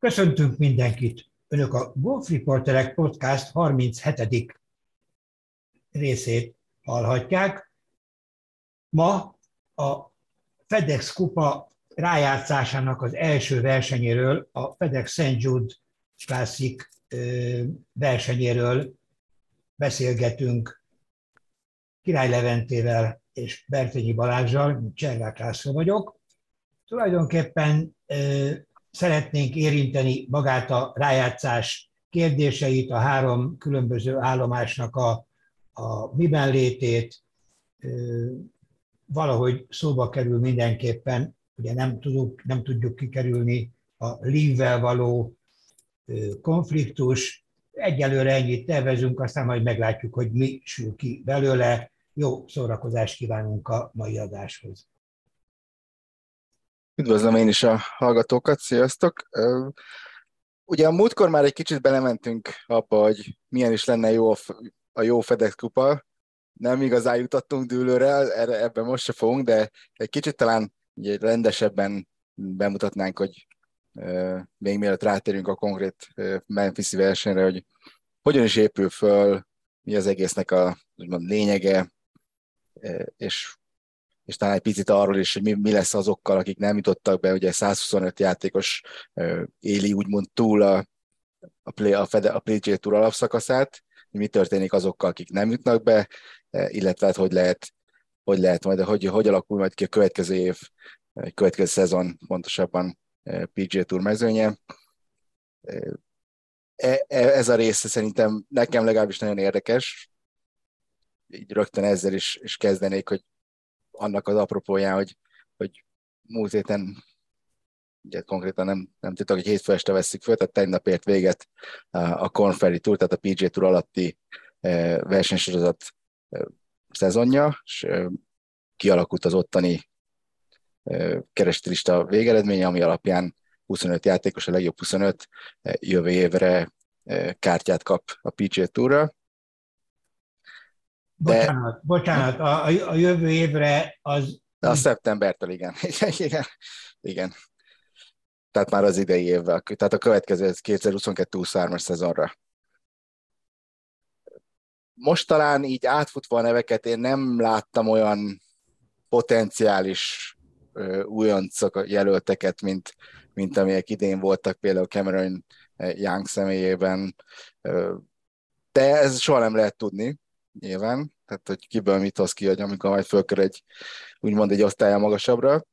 Köszöntünk mindenkit! Önök a Golf Reporterek Podcast 37. részét hallhatják. Ma a FedEx Kupa rájátszásának az első versenyéről, a FedEx St. Jude Classic versenyéről beszélgetünk Király Leventével és Bertényi Balázsjal, Cservák László vagyok. Tulajdonképpen szeretnénk érinteni magát a rájátszás kérdéseit, a három különböző állomásnak a, a miben létét, valahogy szóba kerül mindenképpen, ugye nem, tudjuk, nem tudjuk kikerülni a lívvel való konfliktus. Egyelőre ennyit tervezünk, aztán majd meglátjuk, hogy mi sül ki belőle. Jó szórakozást kívánunk a mai adáshoz. Üdvözlöm én is a hallgatókat, sziasztok! Ugye a múltkor már egy kicsit belementünk abba, hogy milyen is lenne jó a jó FedEx kupa. Nem igazán jutottunk dűlőre, erre, ebben most se fogunk, de egy kicsit talán ugye rendesebben bemutatnánk, hogy még mielőtt rátérünk a konkrét Memphis versenyre, hogy hogyan is épül föl, mi az egésznek a úgymond, lényege, és és talán egy picit arról is, hogy mi, mi lesz azokkal, akik nem jutottak be, ugye 125 játékos éli úgymond túl a, a, play, a, Fede, a PGA Tour alapszakaszát, mi történik azokkal, akik nem jutnak be, illetve hát hogy lehet, hogy lehet majd, hogy, hogy alakul majd ki a következő év, a következő szezon pontosabban PGA Tour mezőnye. E, e, ez a része szerintem nekem legalábbis nagyon érdekes, így rögtön ezzel is, is kezdenék, hogy annak az apropóján, hogy, hogy múlt héten ugye konkrétan nem, nem titok, hogy hétfő este veszik föl, tehát tegnap ért véget a Corn Ferry Tour, tehát a PJ Tour alatti e, versenysorozat e, szezonja, és e, kialakult az ottani kerestilista végeredménye, ami alapján 25 játékos, a legjobb 25 jövő évre kártyát kap a PJ Tourra. De... Bocsánat, bocsánat, a, a jövő évre az... A szeptembertől, igen. igen. igen. Tehát már az idei évvel, tehát a következő 2022-23-as szezonra. Most talán így átfutva a neveket, én nem láttam olyan potenciális újoncok jelölteket, mint, mint amelyek idén voltak például Cameron Young személyében. De ez soha nem lehet tudni nyilván, tehát hogy kiből mit hoz ki, hogy amikor majd fölkör egy, úgymond egy osztálya magasabbra.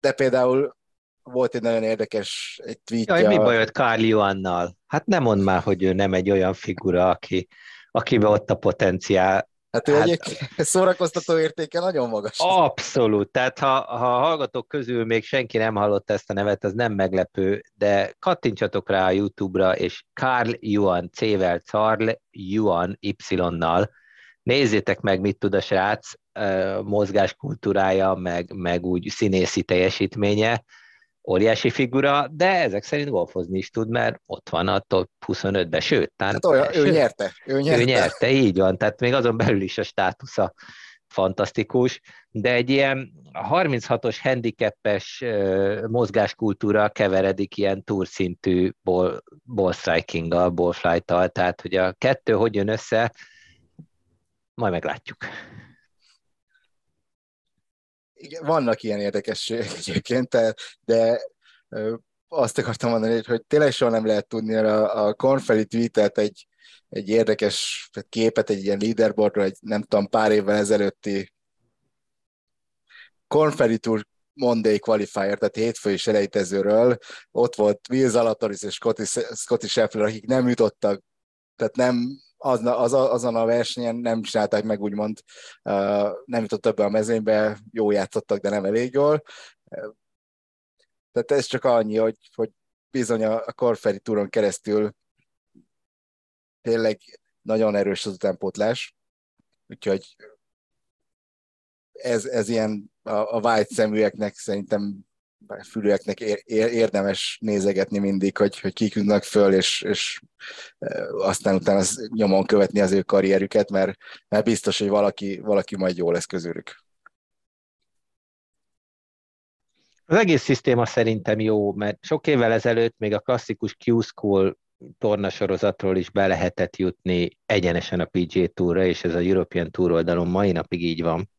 De például volt egy nagyon érdekes egy tweetje. Jaj, mi bajod Carl Joannal? Hát nem mond már, hogy ő nem egy olyan figura, aki, akiben ott a potenciál, Hát ő hát, egyébként szórakoztató értéke nagyon magas. Abszolút, tehát ha, ha a hallgatók közül még senki nem hallott ezt a nevet, az nem meglepő, de kattintsatok rá a YouTube-ra, és Carl Yuan, C-vel, Carl Yuan Y-nal, nézzétek meg, mit tud a srác, mozgáskultúrája, meg, meg úgy színészi teljesítménye, óriási figura, de ezek szerint golfozni is tud, mert ott van a top 25-ben, sőt, tán, hát olyan, ő nyerte. Ő nyerte. Ő nyerte, így van, tehát még azon belül is a státusza fantasztikus, de egy ilyen 36-os handicapes mozgáskultúra keveredik ilyen túrszintű ball, ball striking-gal, ball flight-tal, tehát hogy a kettő hogy jön össze, majd meglátjuk. Igen, vannak ilyen érdekességek egyébként, de azt akartam mondani, hogy tényleg soha nem lehet tudni, a, a Cornfeli tweetet egy, egy érdekes képet, egy ilyen leaderboardról, egy nem tudom, pár évvel ezelőtti Cornfeli Tour Monday Qualifier, tehát hétfői selejtezőről, ott volt Will Zalatoris és Scotty, Scotty Scheffler, akik nem jutottak, tehát nem az, az, azon a versenyen nem csinálták meg, úgymond nem jutott be a mezőnybe, jó játszottak, de nem elég jól. Tehát ez csak annyi, hogy, hogy bizony a, a Corferi túron keresztül tényleg nagyon erős az utánpótlás, úgyhogy ez, ez ilyen a, a vágy szeműeknek szerintem fülőeknek érdemes nézegetni mindig, hogy, hogy kik jutnak föl, és, és e, aztán utána az nyomon követni az ő karrierüket, mert, mert biztos, hogy valaki, valaki majd jó lesz közülük. Az egész szisztéma szerintem jó, mert sok évvel ezelőtt még a klasszikus Q-School tornasorozatról is be lehetett jutni egyenesen a PGA Tourra, és ez a European Tour oldalon mai napig így van.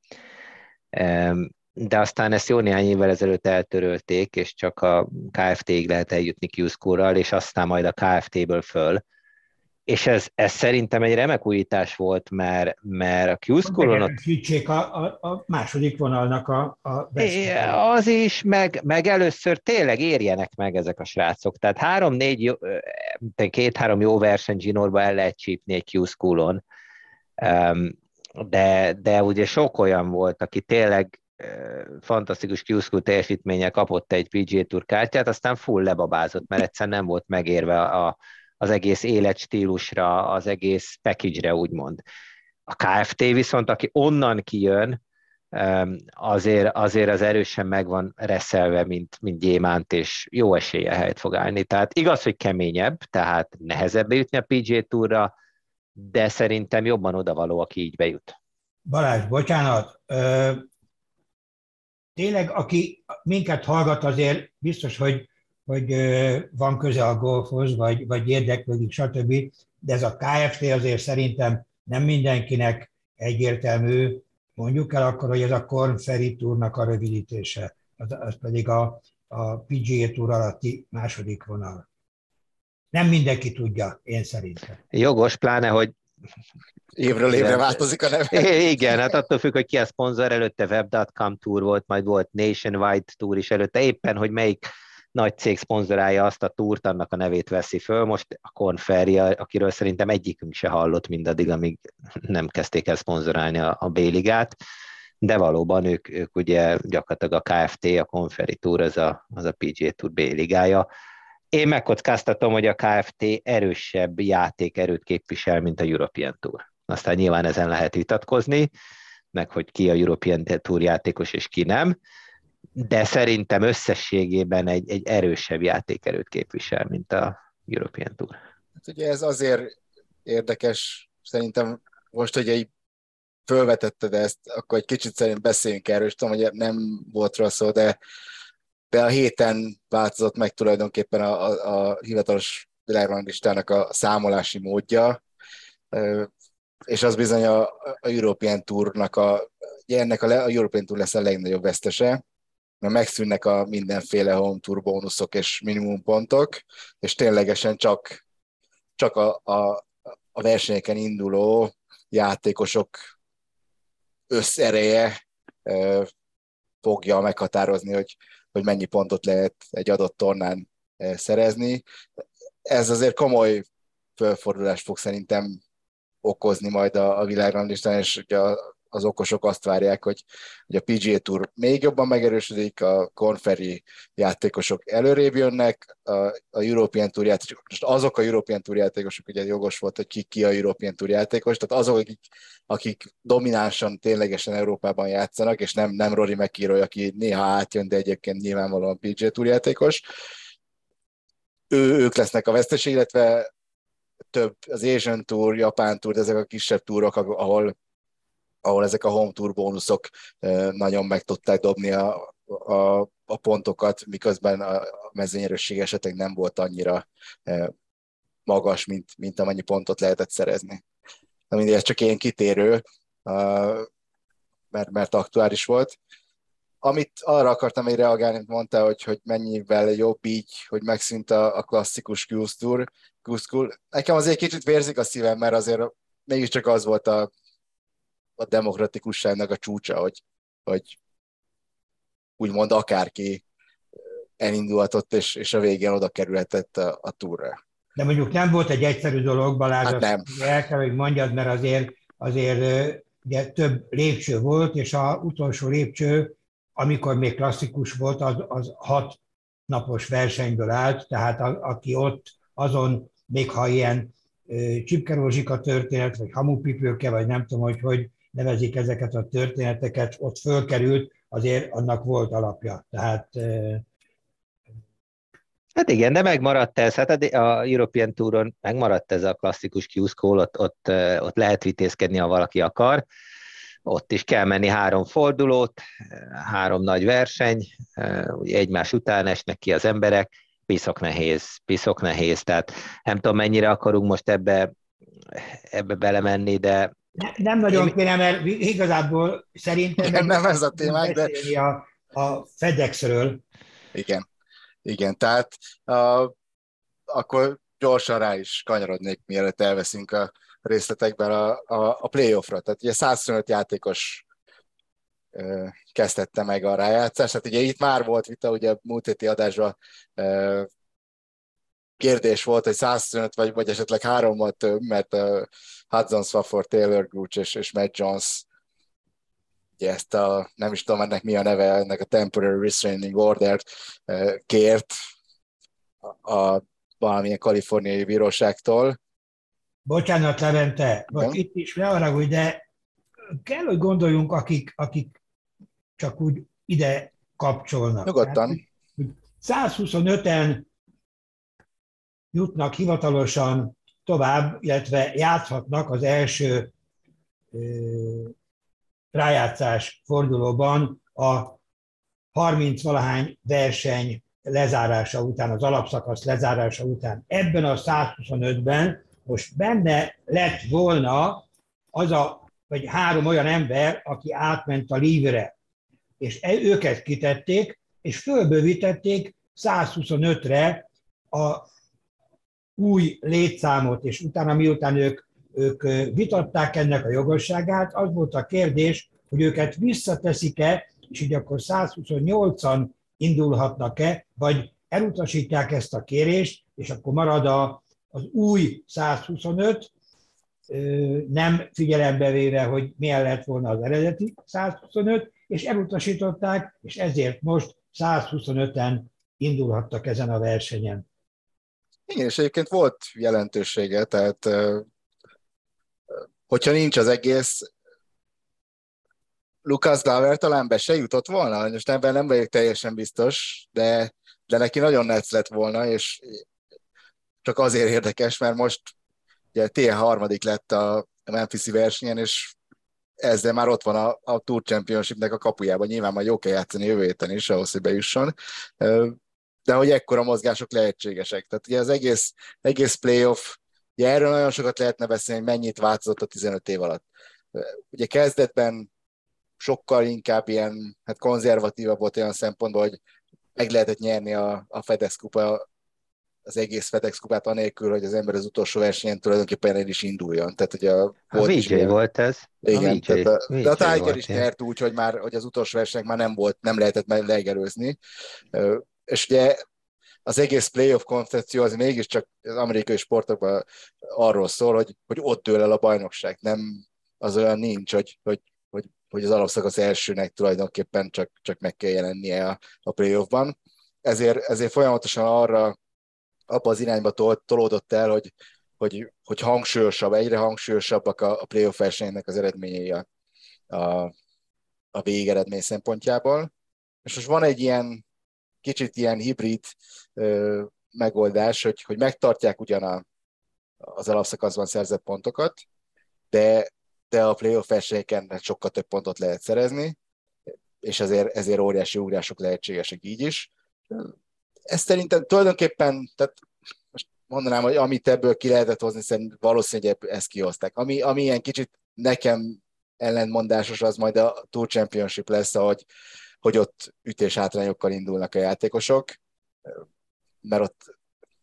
De aztán ezt jó néhány évvel ezelőtt eltörölték, és csak a KFT-ig lehet eljutni Q-School-ral, és aztán majd a KFT-ből föl. És ez, ez szerintem egy remek újítás volt, mert, mert a Q-School-on... Ott... A, a, a második vonalnak a, a Az is, meg, meg először tényleg érjenek meg ezek a srácok. Tehát három-négy, két-három jó verseny zsinórba el lehet csípni egy Q-School-on, de, de ugye sok olyan volt, aki tényleg fantasztikus Q-School teljesítménye kapott egy PGA Tour kártyát, aztán full lebabázott, mert egyszer nem volt megérve a, az egész életstílusra, az egész package-re, úgymond. A KFT viszont, aki onnan kijön, azért, azért az erősen meg van reszelve, mint, mint gyémánt, és jó esélye helyet fog állni. Tehát igaz, hogy keményebb, tehát nehezebb jutni a PGA Tourra, de szerintem jobban odavaló, aki így bejut. Balázs, bocsánat, tényleg, aki minket hallgat, azért biztos, hogy hogy van köze a golfhoz, vagy, vagy érdeklődik, stb. De ez a KFT azért szerintem nem mindenkinek egyértelmű. Mondjuk el akkor, hogy ez a Korn Ferry Tournak a rövidítése, az, az pedig a, a PGA Tour alatti második vonal. Nem mindenki tudja, én szerintem. Jogos, pláne, hogy Évről évre igen. változik a neve. Igen, hát attól függ, hogy ki a szponzor, előtte Web.com Tour volt, majd volt Nationwide Tour is előtte, éppen, hogy melyik nagy cég szponzorálja azt a túrt, annak a nevét veszi föl. Most a Conferri, akiről szerintem egyikünk se hallott mindaddig, amíg nem kezdték el szponzorálni a, a B-ligát, de valóban ők, ők ugye gyakorlatilag a KFT, a Conferri Tour, az a, az a PGA Tour B-ligája. Én megkockáztatom, hogy a KFT erősebb játékerőt képvisel, mint a European Tour. Aztán nyilván ezen lehet vitatkozni, meg hogy ki a European Tour játékos és ki nem de szerintem összességében egy, egy erősebb játékerőt képvisel, mint a European Tour. Hát ugye ez azért érdekes, szerintem most, hogy egy fölvetetted ezt, akkor egy kicsit szerint beszéljünk erről, és tudom, hogy nem volt rossz de, de a héten változott meg tulajdonképpen a, a, a hivatalos világranglistának a számolási módja, és az bizony a, a European Tournak a, ennek a, a European Tour lesz a legnagyobb vesztese, mert megszűnnek a mindenféle home tour bónuszok és minimum pontok, és ténylegesen csak, csak a, a, a versenyeken induló játékosok összereje fogja meghatározni, hogy, hogy mennyi pontot lehet egy adott tornán e, szerezni. Ez azért komoly felfordulást fog szerintem okozni majd a, a világranglistán, és ugye a, az okosok azt várják, hogy, hogy a PGA Tour még jobban megerősödik, a konferi játékosok előrébb jönnek, a, a European Tour játékosok, most azok a European Tour játékosok, ugye jogos volt, hogy ki, ki a European Tour játékos, tehát azok, akik, akik dominánsan, ténylegesen Európában játszanak, és nem, nem Rory McIlroy, aki néha átjön, de egyébként nyilvánvalóan PGA Tour játékos, ő, ők lesznek a veszteség, illetve több az Asian Tour, Japán Tour, ezek a kisebb túrok, ahol ahol ezek a home tour bónuszok nagyon meg tudták dobni a, a, a pontokat, miközben a mezőnyerősség esetleg nem volt annyira magas, mint, mint amennyi pontot lehetett szerezni. De mindegy, ez csak ilyen kitérő, mert, mert aktuális volt. Amit arra akartam még reagálni, mint mondta, hogy, hogy mennyivel jobb így, hogy megszűnt a, a klasszikus Tour. Nekem azért kicsit vérzik a szívem, mert azért mégiscsak az volt a a demokratikusságnak a csúcsa, hogy, hogy úgymond akárki elindulhatott, és, és a végén oda kerülhetett a, a túra. De mondjuk nem volt egy egyszerű dolog, Balázs, hát nem. el kell, hogy mondjad, mert azért, azért ugye több lépcső volt, és a utolsó lépcső, amikor még klasszikus volt, az, az hat napos versenyből állt, tehát a, aki ott azon, még ha ilyen csipkerózsika történet, vagy hamupipőke, vagy nem tudom, hogy hogy nevezik ezeket a történeteket, ott fölkerült, azért annak volt alapja. Tehát Hát igen, de megmaradt ez, hát a European Touron megmaradt ez a klasszikus Q-School, ott, ott, ott lehet vitézkedni, ha valaki akar. ott is kell menni három fordulót, három nagy verseny, egymás után esnek ki az emberek, piszok nehéz, piszok nehéz, tehát nem tudom mennyire akarunk most ebbe, ebbe belemenni, de... Ne, nem nagyon én... kéne, mert igazából szerintem... Igen, nem ez a témák, de... A, a FedExről. Igen, igen, tehát uh, akkor gyorsan rá is kanyarodnék, mielőtt elveszünk a részletekben a, a, a playoffra. Tehát ugye 125 játékos kezdette meg a rájátszást. Tehát ugye itt már volt vita, ugye a múlt héti adásban kérdés volt, hogy 125 vagy, vagy esetleg hárommal több, mert Hudson Swafford, Taylor Gooch és, és Matt Jones ugye ezt a, nem is tudom ennek mi a neve, ennek a Temporary Restraining Order kért a, a valamilyen kaliforniai bíróságtól. Bocsánat, Levente, vagy itt is ne arra, de kell, hogy gondoljunk, akik, akik csak úgy ide kapcsolnak. Nyugodtan. 125-en jutnak hivatalosan tovább, illetve játszhatnak az első rájátszás fordulóban a 30 valahány verseny lezárása után, az alapszakasz lezárása után. Ebben a 125-ben most benne lett volna az a, vagy három olyan ember, aki átment a lívre, és e, őket kitették, és fölbővítették 125-re a új létszámot, és utána miután ők, ők vitatták ennek a jogosságát, az volt a kérdés, hogy őket visszateszik-e, és így akkor 128-an indulhatnak-e, vagy elutasítják ezt a kérést, és akkor marad a, az új 125, nem figyelembe véve, hogy milyen lett volna az eredeti 125, és elutasították, és ezért most 125-en indulhattak ezen a versenyen. Igen, és egyébként volt jelentősége, tehát hogyha nincs az egész, Lucas Glaver talán be se jutott volna, most ebben nem vagyok teljesen biztos, de, de neki nagyon netsz lett volna, és csak azért érdekes, mert most ugye TN harmadik lett a Memphis-i versenyen, és ezzel már ott van a, a Tour Championshipnek a kapujában. Nyilván majd jó kell játszani jövő héten is, ahhoz, hogy bejusson. De hogy ekkora mozgások lehetségesek. Tehát ugye az egész, egész playoff, ugye erről nagyon sokat lehetne beszélni, hogy mennyit változott a 15 év alatt. Ugye kezdetben sokkal inkább ilyen hát konzervatívabb volt olyan szempontból, hogy meg lehetett nyerni a, a FedEx kupa az egész FedEx kupát anélkül, hogy az ember az utolsó versenyen tulajdonképpen el is induljon. Tehát, hogy a, a volt VJ ilyen, volt ez. Igen, a tehát a, VJ de a Tiger is nyert úgy, hogy már hogy az utolsó versenyek már nem volt, nem lehetett legerőzni. És ugye az egész playoff koncepció az mégiscsak az amerikai sportokban arról szól, hogy, hogy ott dől el a bajnokság. Nem az olyan nincs, hogy, hogy, hogy, hogy az alapszakasz elsőnek tulajdonképpen csak, csak meg kell jelennie a, a playoffban. Ezért, ezért folyamatosan arra abba az irányba tol, tolódott el, hogy, hogy, hogy hangsúlyosabb, egyre hangsúlyosabbak a, a playoff versenynek az eredményei a, a, a végeredmény szempontjából. És most van egy ilyen kicsit ilyen hibrid ö, megoldás, hogy, hogy megtartják ugyan a, az alapszakaszban szerzett pontokat, de, de a playoff versenyeken sokkal több pontot lehet szerezni, és ezért, ezért óriási ugrások lehetségesek így is ez szerintem tulajdonképpen, tehát most mondanám, hogy amit ebből ki lehetett hozni, szerintem valószínűleg ezt kihozták. Ami, ami ilyen kicsit nekem ellentmondásos, az majd a Tour Championship lesz, ahogy, hogy ott ütés hátrányokkal indulnak a játékosok, mert ott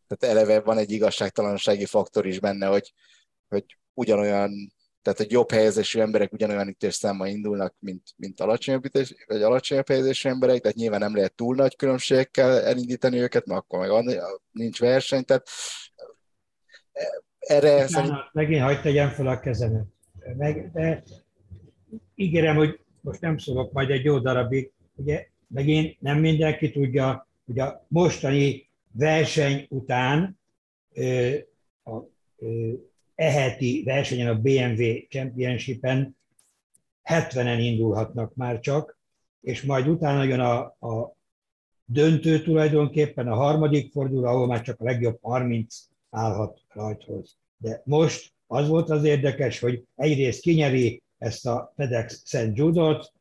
tehát eleve van egy igazságtalansági faktor is benne, hogy, hogy ugyanolyan tehát hogy jobb helyezésű emberek ugyanolyan ütésszámmal indulnak, mint, mint alacsonyabb, ütés, vagy alacsonyabb helyezésű emberek, tehát nyilván nem lehet túl nagy különbségekkel elindítani őket, mert akkor meg nincs verseny, tehát erre Utána, szerint... Megint hagyd tegyem fel a kezemet. Meg, de ígérem, hogy most nem szólok majd egy jó darabig, ugye megint nem mindenki tudja, hogy a mostani verseny után a, eheti versenyen, a BMW Championship-en 70-en indulhatnak már csak, és majd utána jön a, a döntő tulajdonképpen, a harmadik forduló, ahol már csak a legjobb 30 állhat rajthoz. De most az volt az érdekes, hogy egyrészt kinyeri ezt a FedEx St. Jude-ot,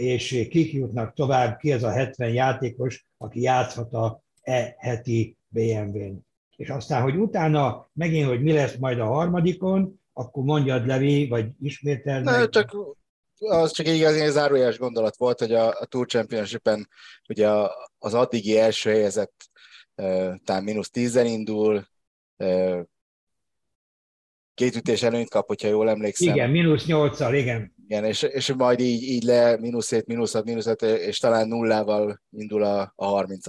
és kik jutnak tovább, ki az a 70 játékos, aki játszhat a e-heti BMW-n. És aztán, hogy utána megint, hogy mi lesz majd a harmadikon, akkor mondjad Levi, vagy ismételd meg. csak az csak egy igazi zárójeles gondolat volt, hogy a, a Tour Championship-en ugye az addigi első helyezett talán mínusz tízzel indul, két ütés előnyt kap, hogyha jól emlékszem. Igen, mínusz nyolccal, igen. Igen, és, és majd így, így le mínusz 7, mínusz 6, mínusz 5, és talán nullával indul a, a 30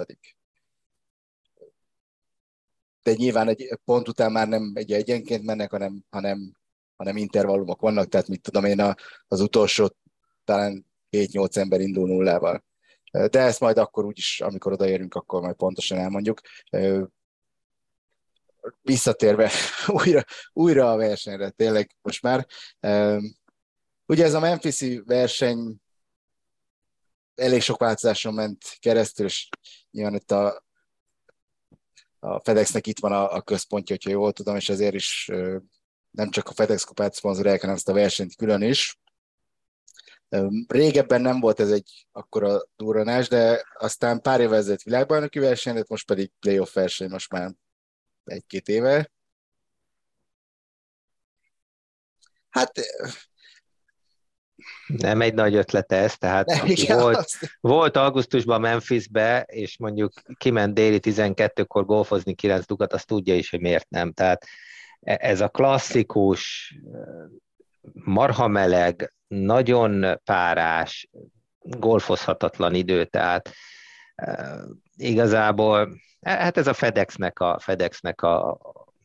De nyilván egy pont után már nem egy egyenként mennek, hanem, hanem, hanem intervallumok vannak, tehát mit tudom én, az utolsó talán 7-8 ember indul nullával. De ezt majd akkor úgyis, amikor odaérünk, akkor majd pontosan elmondjuk. Visszatérve újra, újra a versenyre, tényleg most már. Ugye ez a Memphis-i verseny elég sok változáson ment keresztül, és nyilván itt a, a FedExnek itt van a, a központja, hogyha jól tudom, és ezért is nem csak a FedEx kupát szponzorálják, hanem ezt a versenyt külön is. Régebben nem volt ez egy akkora durranás, de aztán pár évvel ezelőtt világbajnoki verseny lett, most pedig playoff verseny most már egy-két éve. Hát nem egy nagy ötlete ez, tehát nem, igen, volt, azt... volt augusztusban Memphisbe, és mondjuk kiment déli 12-kor golfozni 9 dukat, azt tudja is, hogy miért nem. Tehát e- ez a klasszikus marha meleg, nagyon párás, golfozhatatlan idő, tehát igazából, e, hát ez a FedExnek a, FedExnek a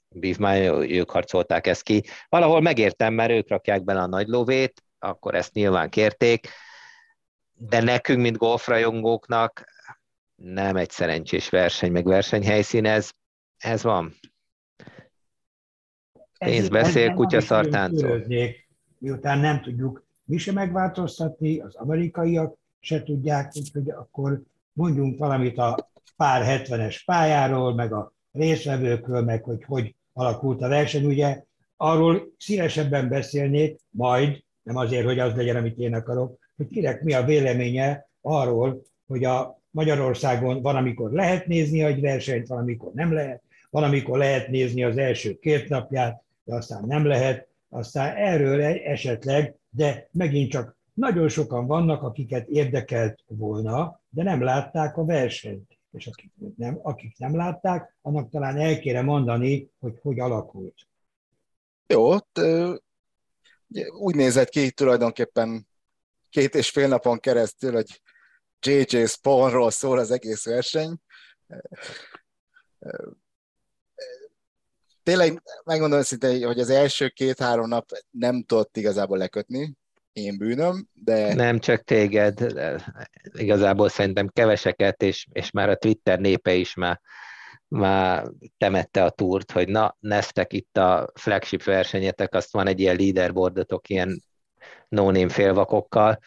bívmány, ők harcolták ezt ki. Valahol megértem, mert ők rakják bele a nagy lóvét, akkor ezt nyilván kérték, de nekünk, mint golfrajongóknak nem egy szerencsés verseny, meg versenyhelyszín ez, ez van. Pénz beszél, kutya szartáncol. Miután nem tudjuk mi se megváltoztatni, az amerikaiak se tudják, úgyhogy akkor mondjunk valamit a pár 70-es pályáról, meg a részvevőkről, meg hogy hogy alakult a verseny. Ugye arról szívesebben beszélnék majd, nem azért, hogy az legyen, amit én akarok, hogy kinek mi a véleménye arról, hogy a Magyarországon van, amikor lehet nézni egy versenyt, van, amikor nem lehet, van, amikor lehet nézni az első két napját, de aztán nem lehet, aztán erről esetleg, de megint csak nagyon sokan vannak, akiket érdekelt volna, de nem látták a versenyt. És akik nem, akik nem látták, annak talán el kéne mondani, hogy hogy alakult. Jó, úgy nézett ki tulajdonképpen két és fél napon keresztül, hogy JJ Spawnról szól az egész verseny. Tényleg megmondom szinte, hogy az első két-három nap nem tudott igazából lekötni, én bűnöm, de... Nem csak téged, igazából szerintem keveseket, és, és már a Twitter népe is már már temette a túrt, hogy na, neztek itt a flagship versenyetek, azt van egy ilyen leaderboardotok, ilyen no-name félvakokkal.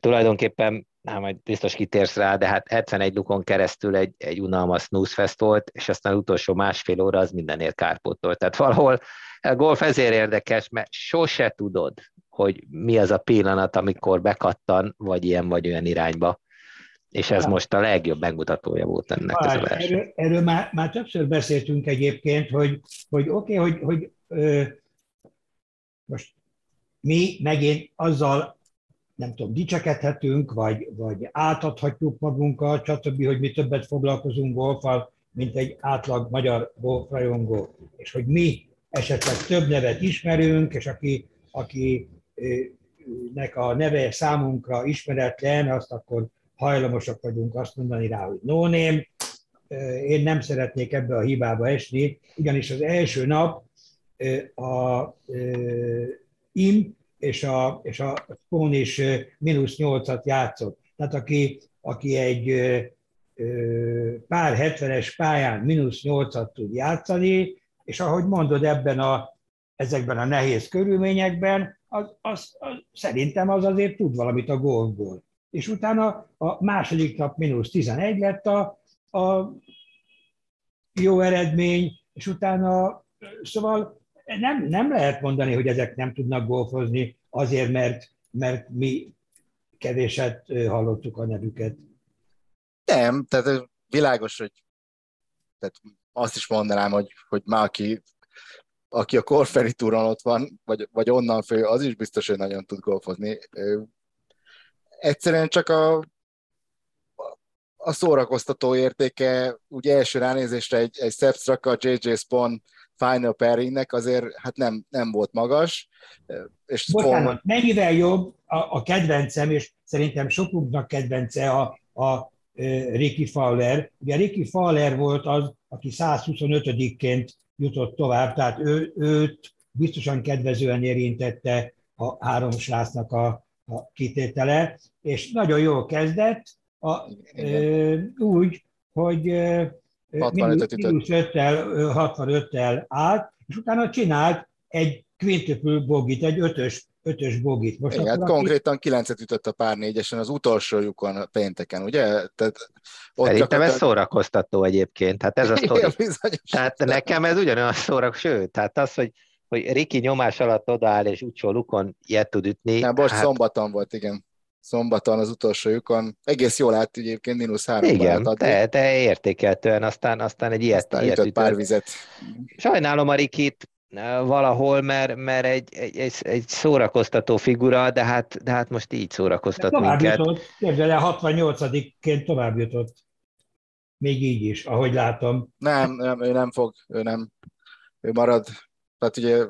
Tulajdonképpen, hát majd biztos kitérsz rá, de hát 71 lukon keresztül egy, egy unalmas snooze volt, és aztán utolsó másfél óra az mindenért kárpótolt. Tehát valahol a golf ezért érdekes, mert sose tudod, hogy mi az a pillanat, amikor bekattan, vagy ilyen, vagy olyan irányba és ez most a legjobb megmutatója volt ennek ez a verseny. Erről, erről már, már többször beszéltünk egyébként, hogy, hogy oké, okay, hogy, hogy ö, most mi megint azzal nem tudom, dicsekedhetünk, vagy, vagy átadhatjuk magunkat, stb., hogy mi többet foglalkozunk golfal, mint egy átlag magyar golfrajongó, és hogy mi esetleg több nevet ismerünk, és aki, aki nek a neve számunkra ismeretlen, azt akkor hajlamosak vagyunk azt mondani rá, hogy no name. Én nem szeretnék ebbe a hibába esni, ugyanis az első nap a im és a, és a Spawn is mínusz nyolcat játszott. Tehát aki, aki egy pár hetvenes pályán mínusz nyolcat tud játszani, és ahogy mondod, ebben a, ezekben a nehéz körülményekben, az, az, az, szerintem az azért tud valamit a golfból és utána a második nap mínusz 11 lett a, a jó eredmény, és utána, szóval nem, nem lehet mondani, hogy ezek nem tudnak golfozni. azért, mert, mert mi kevéset hallottuk a nevüket. Nem, tehát világos, hogy tehát azt is mondanám, hogy, hogy már aki, aki a Corferi túron ott van, vagy, vagy onnan fő, az is biztos, hogy nagyon tud golfozni. Egyszerűen csak a, a szórakoztató értéke, ugye első ránézésre egy, egy a JJ Spawn final pairingnek azért hát nem, nem volt magas. És Bocsánat, Spawn... mennyivel jobb a, a kedvencem, és szerintem sokunknak kedvence a, a Ricky Fowler. Ugye Ricky Fowler volt az, aki 125-ként jutott tovább, tehát ő, őt biztosan kedvezően érintette a három srácnak a, a kitétele, és nagyon jól kezdett, a, ö, úgy, hogy 65-tel 65 állt, és utána csinált egy quintuple bogit, egy ötös ötös bogit. Most Igen, hát konkrétan kilencet ütött a pár négyesen az utolsó lyukon a pénteken, ugye? Tehát ott Szerintem ez szórakoztató egyébként, hát ez a sztori. Tehát nekem ez ugyanolyan szórak, sőt, tehát az, hogy, hogy Riki nyomás alatt odaáll és utcsó lukon ilyet tud ütni. Nem, most hát... szombaton volt, igen. Szombaton az utolsó lyukon. Egész jól állt egyébként, mínusz három. Igen, de, de értékeltően aztán, aztán egy ilyet, aztán ilyet ütött. pár vizet. Sajnálom a Rikit, valahol, mert, mert egy, egy, egy, egy szórakoztató figura, de hát, de hát most így szórakoztat de tovább minket. Jutott, képzeld el, 68-ként tovább jutott. Még így is, ahogy látom. Nem, nem, ő nem fog, ő nem, ő marad. Tehát ugye...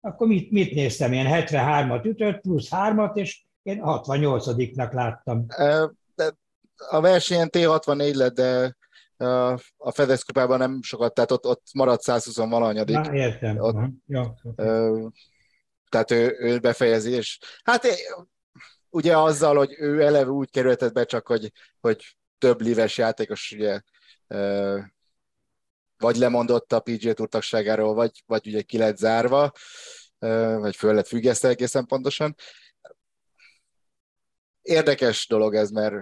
Akkor mit, mit néztem? Én 73-at ütött, plusz 3-at, és én 68-nak láttam. A versenyen T64 lett, de a FedEx kupában nem sokat, tehát ott, ott maradt 120 valanyadik. Na, értem. Ott, ja, tehát ő, ő befejezi, és hát ugye azzal, hogy ő eleve úgy kerülhetett be csak, hogy, hogy több lives játékos ugye vagy lemondott a PGA Tour tagságáról, vagy, vagy ugye ki lett zárva, vagy föl lett függesztve egészen pontosan. Érdekes dolog ez, mert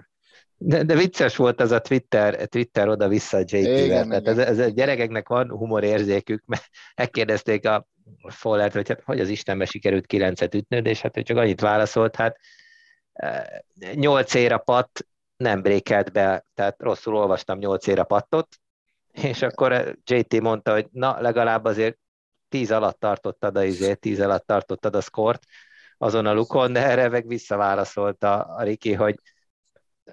de, de vicces volt ez a Twitter, Twitter oda-vissza JT-vel. Tehát ez, ez, a gyerekeknek van humorérzékük, mert megkérdezték a Follert, hogy hát, hogy az Istenbe sikerült kilencet ütnöd, és hát ő csak annyit válaszolt, hát nyolc éra patt nem brékelt be, tehát rosszul olvastam nyolc éra pattot, és akkor JT mondta, hogy na, legalább azért tíz alatt tartottad a izé, tíz alatt tartottad a szkort azon a lukon, de erre meg visszaválaszolt a, a Riki, hogy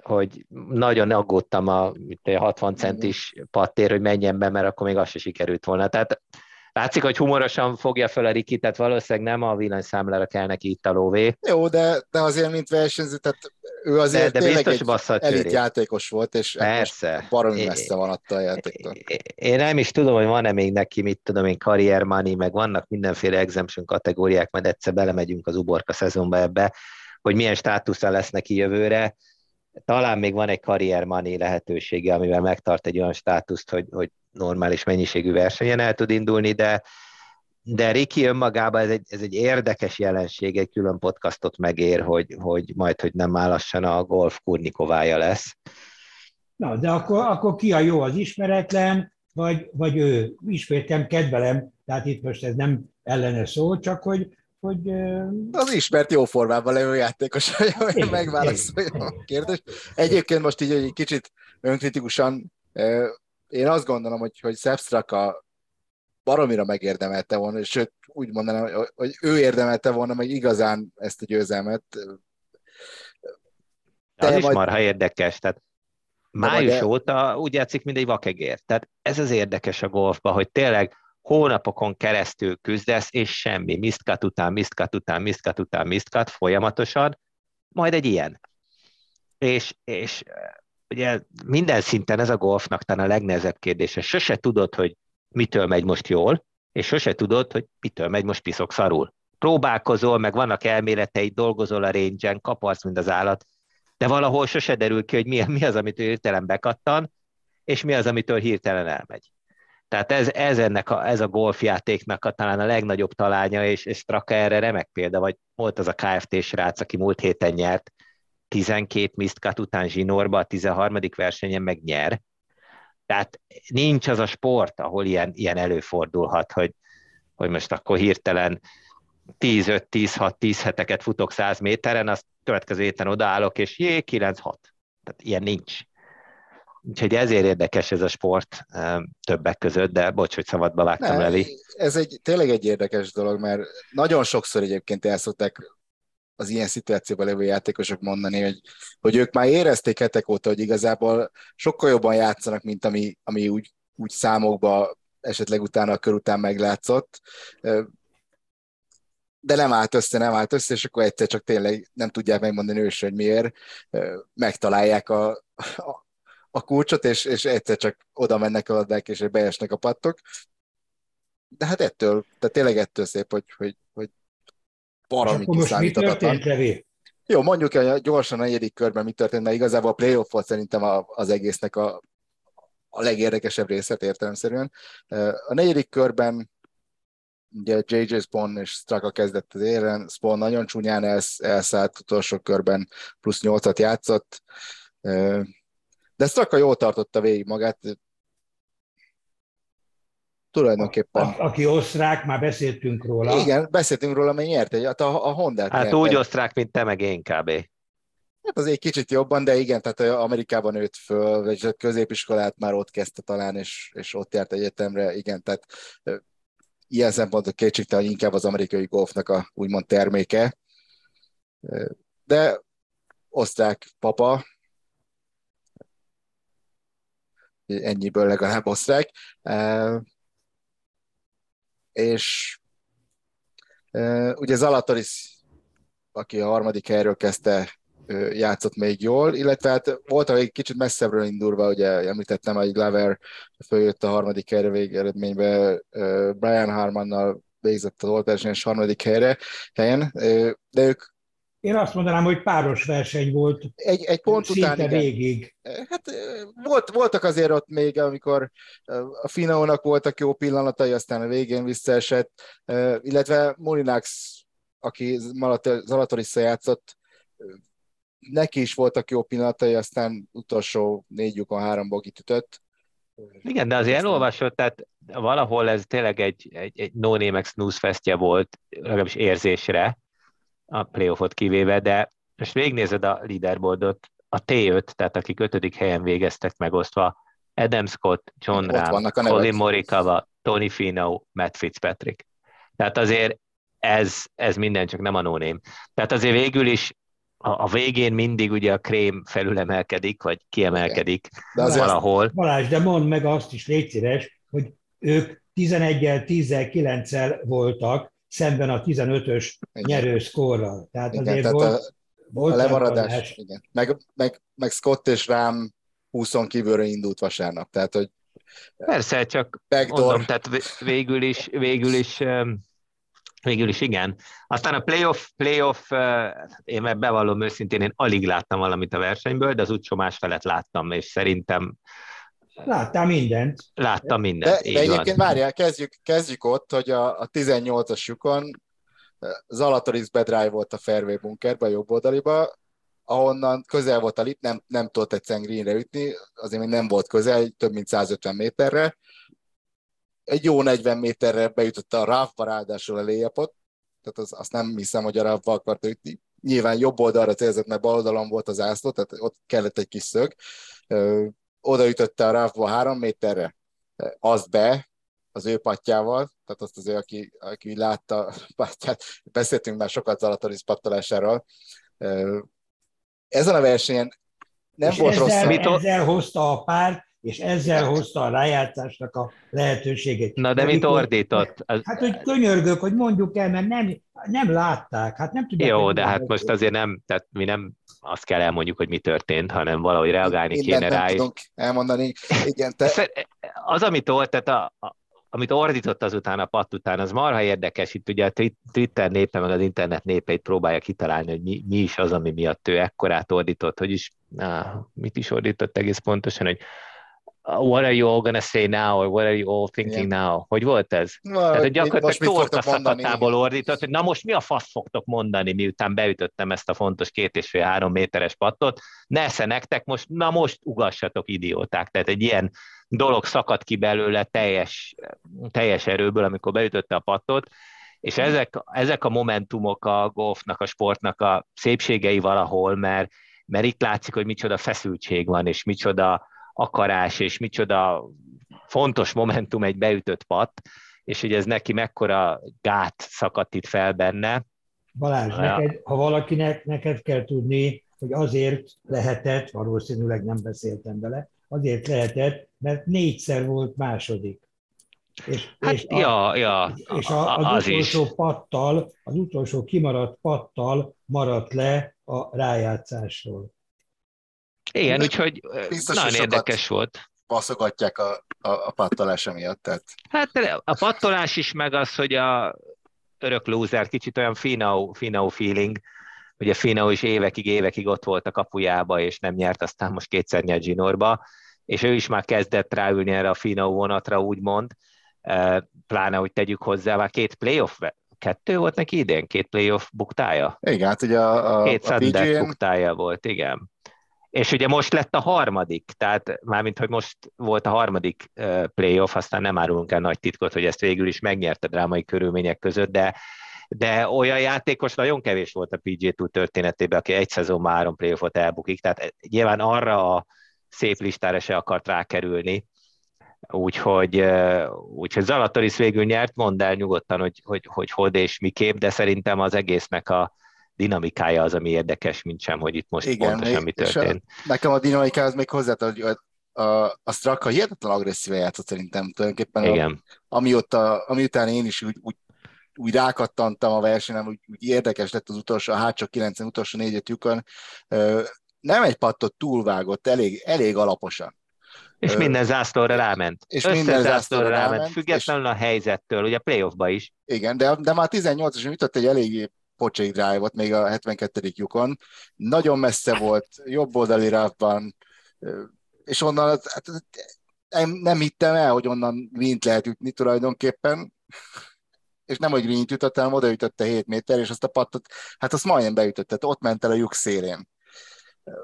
hogy nagyon aggódtam a, a 60 centis pattér, hogy menjen be, mert akkor még az se sikerült volna. Tehát látszik, hogy humorosan fogja fel a Riki, tehát valószínűleg nem a villanyszámlára kell neki itt a lóvé. Jó, de, de azért, mint versenyző, tehát ő azért de, de tényleg biztos egy elit játékos volt, és Persze. baromi messze van attól a játéktól. Én nem is tudom, hogy van-e még neki, mit tudom én, career money, meg vannak mindenféle exemption kategóriák, mert egyszer belemegyünk az uborka szezonba ebbe, hogy milyen státusza lesz neki jövőre talán még van egy karriermani lehetősége, amivel megtart egy olyan státuszt, hogy, hogy normális mennyiségű versenyen el tud indulni, de, de Riki önmagában ez egy, ez egy érdekes jelenség, egy külön podcastot megér, hogy, hogy majd, hogy nem állassan a golf kurnikovája lesz. Na, de akkor, akkor ki a jó az ismeretlen, vagy, vagy ő? Ismétem, kedvelem, tehát itt most ez nem ellene szó, csak hogy hogy... Az ismert jó formában levő játékos, hogy megválaszolja a kérdést. Egyébként most így egy kicsit önkritikusan, én azt gondolom, hogy, hogy Szepstraka baromira megérdemelte volna, és sőt, úgy mondanám, hogy ő érdemelte volna meg igazán ezt a győzelmet. De az majd... is marha érdekes, tehát május de... óta úgy játszik, mint egy vakegér. Tehát ez az érdekes a golfban, hogy tényleg hónapokon keresztül küzdesz, és semmi, miszkat után, miszkat után, miszkat után, miszkat folyamatosan, majd egy ilyen. És, és ugye minden szinten ez a golfnak talán a legnehezebb kérdése. Sose tudod, hogy mitől megy most jól, és sose tudod, hogy mitől megy most piszok szarul. Próbálkozol, meg vannak elméleteid, dolgozol a range kaparsz, mint az állat, de valahol sose derül ki, hogy mi, mi az, amit hirtelen bekattan, és mi az, amitől hirtelen elmegy. Tehát ez, ez, ennek a, ez a golfjátéknak a, talán a legnagyobb talánya, és, és Straka erre remek példa, vagy volt az a KFT srác, aki múlt héten nyert, 12 misztkat után zsinórba, a 13. versenyen meg nyer. Tehát nincs az a sport, ahol ilyen, ilyen előfordulhat, hogy, hogy most akkor hirtelen 10-5-10-6-10 heteket futok 100 méteren, azt következő héten odaállok, és jé, 9-6. Tehát ilyen nincs. Úgyhogy ezért érdekes ez a sport többek között, de bocs, hogy szabadba vágtam, Levi. Ez egy, tényleg egy érdekes dolog, mert nagyon sokszor egyébként el szokták az ilyen szituációban lévő játékosok mondani, hogy, hogy ők már érezték hetek óta, hogy igazából sokkal jobban játszanak, mint ami, ami úgy, úgy számokba esetleg utána a kör után meglátszott, de nem állt össze, nem állt össze, és akkor egyszer csak tényleg nem tudják megmondani ős, hogy miért, megtalálják a, a, a kulcsot, és, és egyszer csak oda mennek a labdák, és beesnek a pattok. De hát ettől, tehát tényleg ettől szép, hogy, hogy, valami kiszámíthatatlan. Jó, mondjuk el gyorsan a negyedik körben mi történt, mert igazából a playoff volt szerintem az egésznek a, a legérdekesebb részlet értelemszerűen. A negyedik körben ugye JJ Spawn és Straka kezdett az éren, Spawn nagyon csúnyán elsz, elszállt utolsó körben, plusz nyolcat játszott, de Straka jól tartotta végig magát, tulajdonképpen. A, aki osztrák, már beszéltünk róla. Igen, beszéltünk róla, mert nyert egy, hát a, a Honda-t Hát nyert úgy osztrák, mint te, meg én kb. Hát az egy kicsit jobban, de igen, tehát Amerikában nőtt föl, vagy a középiskolát már ott kezdte talán, és, és ott járt egyetemre, igen, tehát ilyen szempontból kétségtelen, hogy inkább az amerikai golfnak a úgymond terméke. De osztrák papa, ennyiből legalább osztrák, és ugye Zalatoris, aki a harmadik helyről kezdte játszott még jól, illetve hát volt, egy kicsit messzebbről indulva, ugye említettem, hogy Glover följött a harmadik helyre végeredménybe, Brian Harmannal végzett az oltásnyers harmadik helyre, helyen, de ők én azt mondanám, hogy páros verseny volt. Egy, egy pont után, igen. végig. Hát volt, voltak azért ott még, amikor a Finónak voltak jó pillanatai, aztán a végén visszaesett, illetve Molinax, aki Zalatorisza játszott, neki is voltak jó pillanatai, aztán utolsó négy lyukon három bogit ütött. Igen, de azért elolvasott, tehát valahol ez tényleg egy, egy, egy no name snooze festje volt, legalábbis érzésre, a playoffot kivéve, de most végignézed a leaderboardot, a T5, tehát akik ötödik helyen végeztek megosztva, Adam Scott, John Ram, Colin Morikawa, Tony Fino, Matt Fitzpatrick. Tehát azért ez, ez minden csak nem a no name. Tehát azért végül is a, a végén mindig ugye a krém felülemelkedik, vagy kiemelkedik de azért valahol. Balázs, de mondd meg azt is, légy szíves, hogy ők 11-el, 10-el, 9-el voltak, szemben a 15-ös nyerő szkorral. Tehát igen, azért tehát volt, a, volt a lemaradás. Igen. Meg, meg, meg Scott és rám 20 kívülről indult vasárnap, tehát hogy Persze, csak backdoor. mondom, tehát végül is, végül is Végül is igen. Aztán a playoff, playoff én meg bevallom őszintén, én alig láttam valamit a versenyből, de az utcsó másfelet láttam, és szerintem Láttál mindent. Láttam mindent. De, de egyébként várjál, kezdjük, kezdjük ott, hogy a, a 18-as lyukon Zalatoris bedrive volt a fairway bunkerbe, a jobb oldaliba, ahonnan közel volt a lip, nem, nem tudott egyszerűen greenre ütni, azért még nem volt közel, több mint 150 méterre, egy jó 40 méterre beütötte a ráfba, ráadásul a léjapot, tehát az, azt nem hiszem, hogy a ráfba akart ütni. Nyilván jobb oldalra célzott, mert bal oldalon volt az ászló, tehát ott kellett egy kis szög. Odaütötte a ráfba három méterre, azt be, az ő patjával, tehát azt az ő, aki, aki látta patját, beszéltünk már sokat Zalatoris pattalásáról. Ezen a versenyen nem és volt ezzel, rossz. Ezzel hozta a párt és ezzel hozta a rájátszásnak a lehetőségét. Na de, de mit ordított? Az... Hát, hogy könyörgök, hogy mondjuk el, mert nem, nem látták. Hát nem tudják, Jó, de hát most azért nem, tehát mi nem azt kell elmondjuk, hogy mi történt, hanem valahogy reagálni Mindent kéne rá. tudunk elmondani. Igen, te... Az, amit ott, tehát a, a, amit ordított azután a patt után, az marha érdekes. Itt ugye a Twitter népe, meg az internet népeit próbálja kitalálni, hogy mi, mi is az, ami miatt ő ekkorát ordított, hogy is, á, mit is ordított egész pontosan, hogy what are you all gonna say now, or what are you all thinking yeah. now? Hogy volt ez? Na, Tehát, hogy gyakorlatilag torta szakatából ordított, hogy na most mi a fasz fogtok mondani, miután beütöttem ezt a fontos két és fél három méteres pattot, nesze nektek most, na most ugassatok idióták. Tehát egy ilyen dolog szakadt ki belőle teljes, teljes erőből, amikor beütötte a pattot, És ezek, ezek a momentumok a golfnak, a sportnak a szépségei valahol, mert, mert itt látszik, hogy micsoda feszültség van, és micsoda akarás, és micsoda fontos momentum egy beütött pat, és hogy ez neki mekkora gát szakadt itt fel benne. Balázs, ja. neked, ha valakinek, neked kell tudni, hogy azért lehetett, valószínűleg nem beszéltem vele, azért lehetett, mert négyszer volt második. És, hát, és, a, ja, ja, és a, az, az utolsó is. pattal, az utolsó kimaradt pattal maradt le a rájátszásról. Igen, úgyhogy Biztos, nagyon érdekes volt. Baszogatják a, a, a pattolása miatt. Tehát. Hát a pattolás is, meg az, hogy a örök lúzer, kicsit olyan finau, finau feeling, ugye Finau is évekig, évekig ott volt a kapujába, és nem nyert, aztán most kétszer nyert Ginorba, és ő is már kezdett ráülni erre a Finau vonatra, úgymond, pláne, hogy tegyük hozzá, már két playoff kettő volt neki idén? Két playoff buktája? Igen, hát ugye a, a, Két a PGN... buktája volt, igen. És ugye most lett a harmadik, tehát mármint, hogy most volt a harmadik playoff, aztán nem árulunk el nagy titkot, hogy ezt végül is megnyerte drámai körülmények között, de, de olyan játékos nagyon kevés volt a PG Tour történetében, aki egy szezonban három playoffot elbukik, tehát nyilván arra a szép listára se akart rákerülni, Úgyhogy, úgyhogy Zalatoris végül nyert, mondd el nyugodtan, hogy, hogy, hogy hogy és miképp, de szerintem az egésznek a dinamikája az, ami érdekes, mint sem, hogy itt most Igen, pontosan mi történt. A, nekem a dinamikához még hozzá, hogy a, a, a Straka hihetetlen agresszíven játszott szerintem tulajdonképpen. Igen. A, amióta, amiután én is úgy, úgy, úgy rákattantam a versenyen, úgy, úgy érdekes lett az utolsó, a hátsó 9 utolsó négyet lyukon, nem egy pattot túlvágott, elég, elég alaposan. És minden zászlóra ráment. És Összes minden zászlóra ráment, ráment függetlenül és... a helyzettől, ugye playoffba is. Igen, de, de már 18-as jutott egy eléggé pocsék drive még a 72. lyukon. Nagyon messze volt, jobb oldali ráfban, és onnan hát, nem, nem hittem el, hogy onnan green lehet ütni tulajdonképpen, és nem, hogy green ütött, hanem oda ütötte 7 méter, és azt a pattot, hát azt majdnem beütötte, ott ment el a lyuk szélén.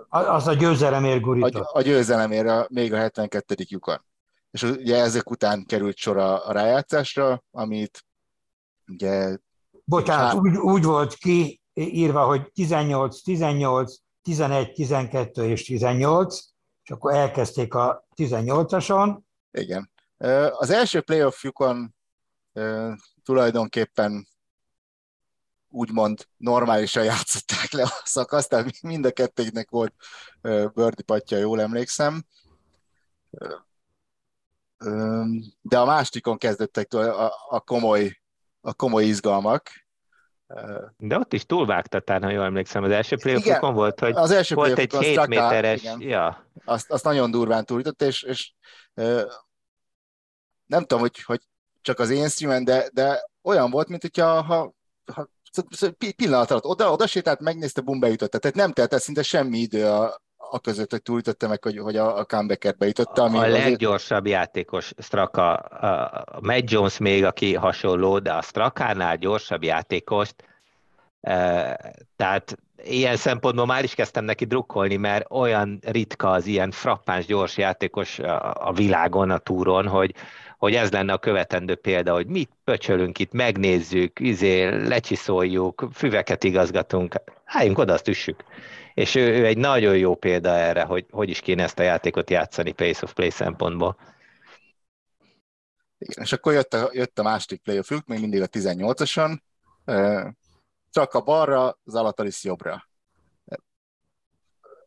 Az a győzelemért gurított. A, a győzelemért a, még a 72. lyukon. És ugye ezek után került sor a, a rájátszásra, amit ugye... Bocsánat, hát, úgy, úgy volt ki írva, hogy 18, 18, 11, 12 és 18, és akkor elkezdték a 18-ason. Igen. Az első playoffjukon tulajdonképpen úgymond normálisan játszották le a szakaszt, tehát mind a kettőknek volt Bördi patja, jól emlékszem. De a másodikon kezdettek a, a, komoly, a komoly izgalmak. De ott is túlvágtatál, ha jól emlékszem. Az első playoffokon volt, hogy az első volt egy 7 Straka, méteres... Igen. Ja. Azt, azt nagyon durván túlított, és, és nem tudom, hogy, hogy csak az én streamen, de, de olyan volt, mint hogyha ha, ha pillanat alatt oda, oda sétált, megnézte, bum, beütötte. Tehát nem telt el szinte semmi idő a, a között, hogy túlütötte meg, hogy, hogy a, a comebacket beütötte. Ami a azért... leggyorsabb játékos Straka, a Matt Jones még, aki hasonló, de a Strakánál gyorsabb játékost, tehát ilyen szempontból már is kezdtem neki drukkolni, mert olyan ritka az ilyen frappáns gyors játékos a világon, a túron, hogy, hogy ez lenne a követendő példa, hogy mit pöcsölünk itt, megnézzük, izé, lecsiszoljuk, füveket igazgatunk, álljunk oda, azt üssük. És ő, ő egy nagyon jó példa erre, hogy hogy is kéne ezt a játékot játszani pace of play szempontból. Igen, és akkor jött a, jött a második playoff még mindig a 18-ason, csak a balra, Zalataris jobbra.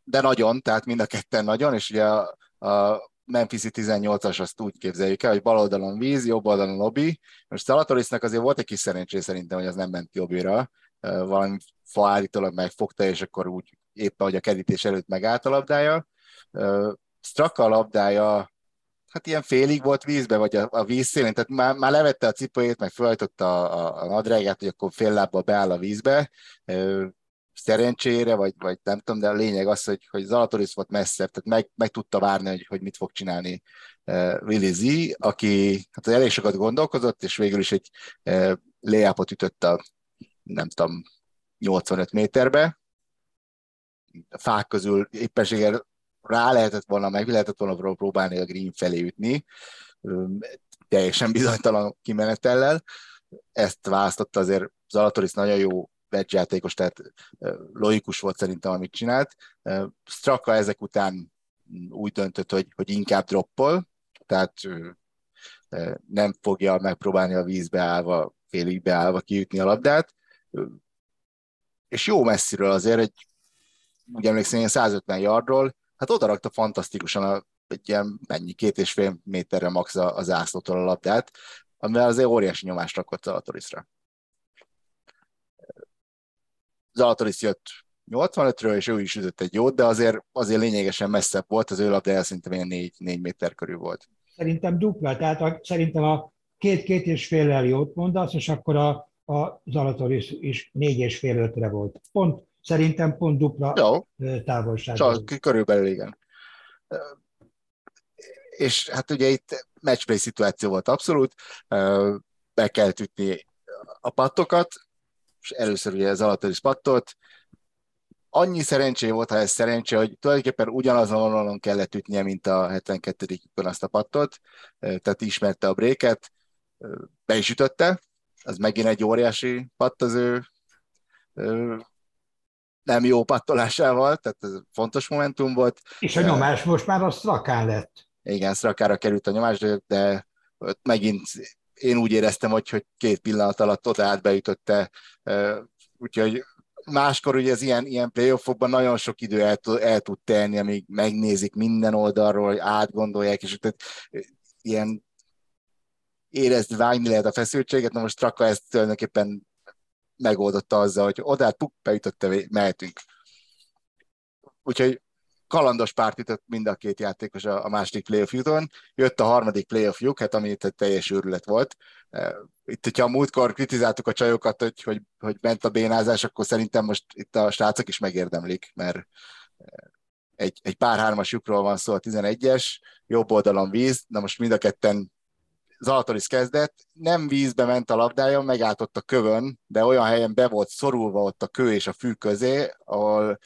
De nagyon, tehát mind a ketten nagyon, és ugye a, a Memphis 18-as azt úgy képzeljük el, hogy bal oldalon víz, jobb oldalon lobby. Most Salatorisnak azért volt egy kis szerencsé szerintem, hogy az nem ment jobbira. Valami fa állítólag megfogta, és akkor úgy éppen, hogy a kerítés előtt megállt a labdája. Straka labdája, hát ilyen félig volt vízbe, vagy a, a víz szélén, tehát már, már levette a cipőjét, meg felhajtotta a, a, a hogy akkor fél lábbal beáll a vízbe szerencsére, vagy, vagy nem tudom, de a lényeg az, hogy, hogy Zalatoris volt messzebb, tehát meg, meg tudta várni, hogy, hogy mit fog csinálni uh, Willy Z, aki hát elég sokat gondolkozott, és végül is egy uh, léjápot ütött a, nem tudom, 85 méterbe. Fák közül éppenséggel rá lehetett volna, meg lehetett volna próbálni a green felé ütni, teljesen bizonytalan kimenetellel ezt választotta, azért Zalatoris nagyon jó játékos, tehát logikus volt szerintem, amit csinált. Straka ezek után úgy döntött, hogy, hogy inkább droppol, tehát nem fogja megpróbálni a vízbe állva, félig beállva kiütni a labdát, és jó messziről azért egy, úgy emlékszem, ilyen 150 yardról, hát odarakta fantasztikusan a, egy ilyen mennyi, két és fél méterre max az ászlótól a labdát, amivel azért óriási nyomást rakott Zalatorisra. Zalatoris jött 85-ről, és ő is ütött egy jót, de azért, azért lényegesen messzebb volt, az ő labdája szinte ilyen 4, 4 méter körül volt. Szerintem dupla, tehát a, szerintem a két-két és féllel jót mondasz, és akkor a, a Zalatoris is négy és fél ötre volt. Pont, szerintem pont dupla Jó. távolság. Csak körülbelül igen. És hát ugye itt matchplay szituáció volt abszolút, be kell ütni a pattokat, és először ugye az Zalatoris pattot, annyi szerencsé volt, ha ez szerencsé, hogy tulajdonképpen ugyanazon vonalon kellett ütnie, mint a 72 kön azt a pattot, tehát ismerte a bréket, be is ütötte, az megint egy óriási patt az ő nem jó pattolásával, tehát ez fontos momentum volt. És a nyomás most már a Strakán lett. Igen, Strakára került a nyomás, de, de megint én úgy éreztem, hogy, hogy két pillanat alatt oda átbeütötte, úgyhogy máskor ugye az ilyen, ilyen playoffokban nagyon sok idő el, el tud telni, amíg megnézik minden oldalról, átgondolják, és tehát ilyen érezd, vágni lehet a feszültséget, na most Traka ezt tulajdonképpen megoldotta azzal, hogy odát puk, beütötte, mehetünk. Úgyhogy kalandos párt ütött mind a két játékos a, a második playoff juton. Jött a harmadik playoff lyuk, hát ami egy teljes őrület volt. E, itt, hogyha a múltkor kritizáltuk a csajokat, hogy, hogy, hogy ment a bénázás, akkor szerintem most itt a srácok is megérdemlik, mert e, egy, egy pár hármas lyukról van szó a 11-es, jobb oldalon víz, na most mind a ketten Zalatoris kezdett, nem vízbe ment a labdája, megállt ott a kövön, de olyan helyen be volt szorulva ott a kő és a fű közé, ahol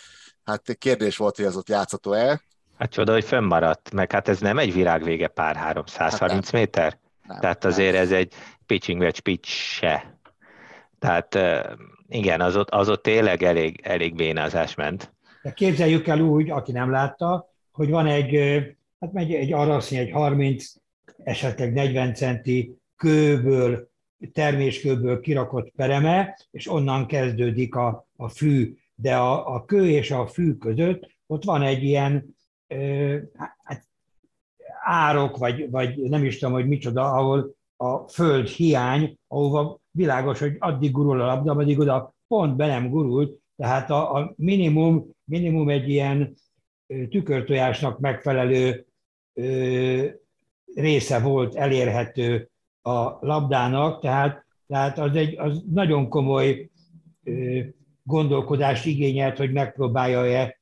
hát kérdés volt, hogy az ott játszható el. Hát csoda, hogy fönnmaradt, meg hát ez nem egy virágvége pár 330 hát méter? Nem, Tehát azért nem. ez egy pitching vagy pitch se. Tehát igen, az ott, az ott tényleg elég, elég bénázás ment. De képzeljük el úgy, aki nem látta, hogy van egy, hát megy egy arasznyi, egy 30, esetleg 40 centi kőből, terméskőből kirakott pereme, és onnan kezdődik a, a fű. De a, a kő és a fű között ott van egy ilyen ö, hát, árok, vagy, vagy nem is tudom, hogy micsoda, ahol a föld hiány, ahova világos, hogy addig gurul a labda, addig oda pont be nem gurult, tehát a, a minimum, minimum egy ilyen tükörtojásnak megfelelő ö, része volt elérhető a labdának, tehát, tehát az egy az nagyon komoly gondolkodást igényelt, hogy megpróbálja-e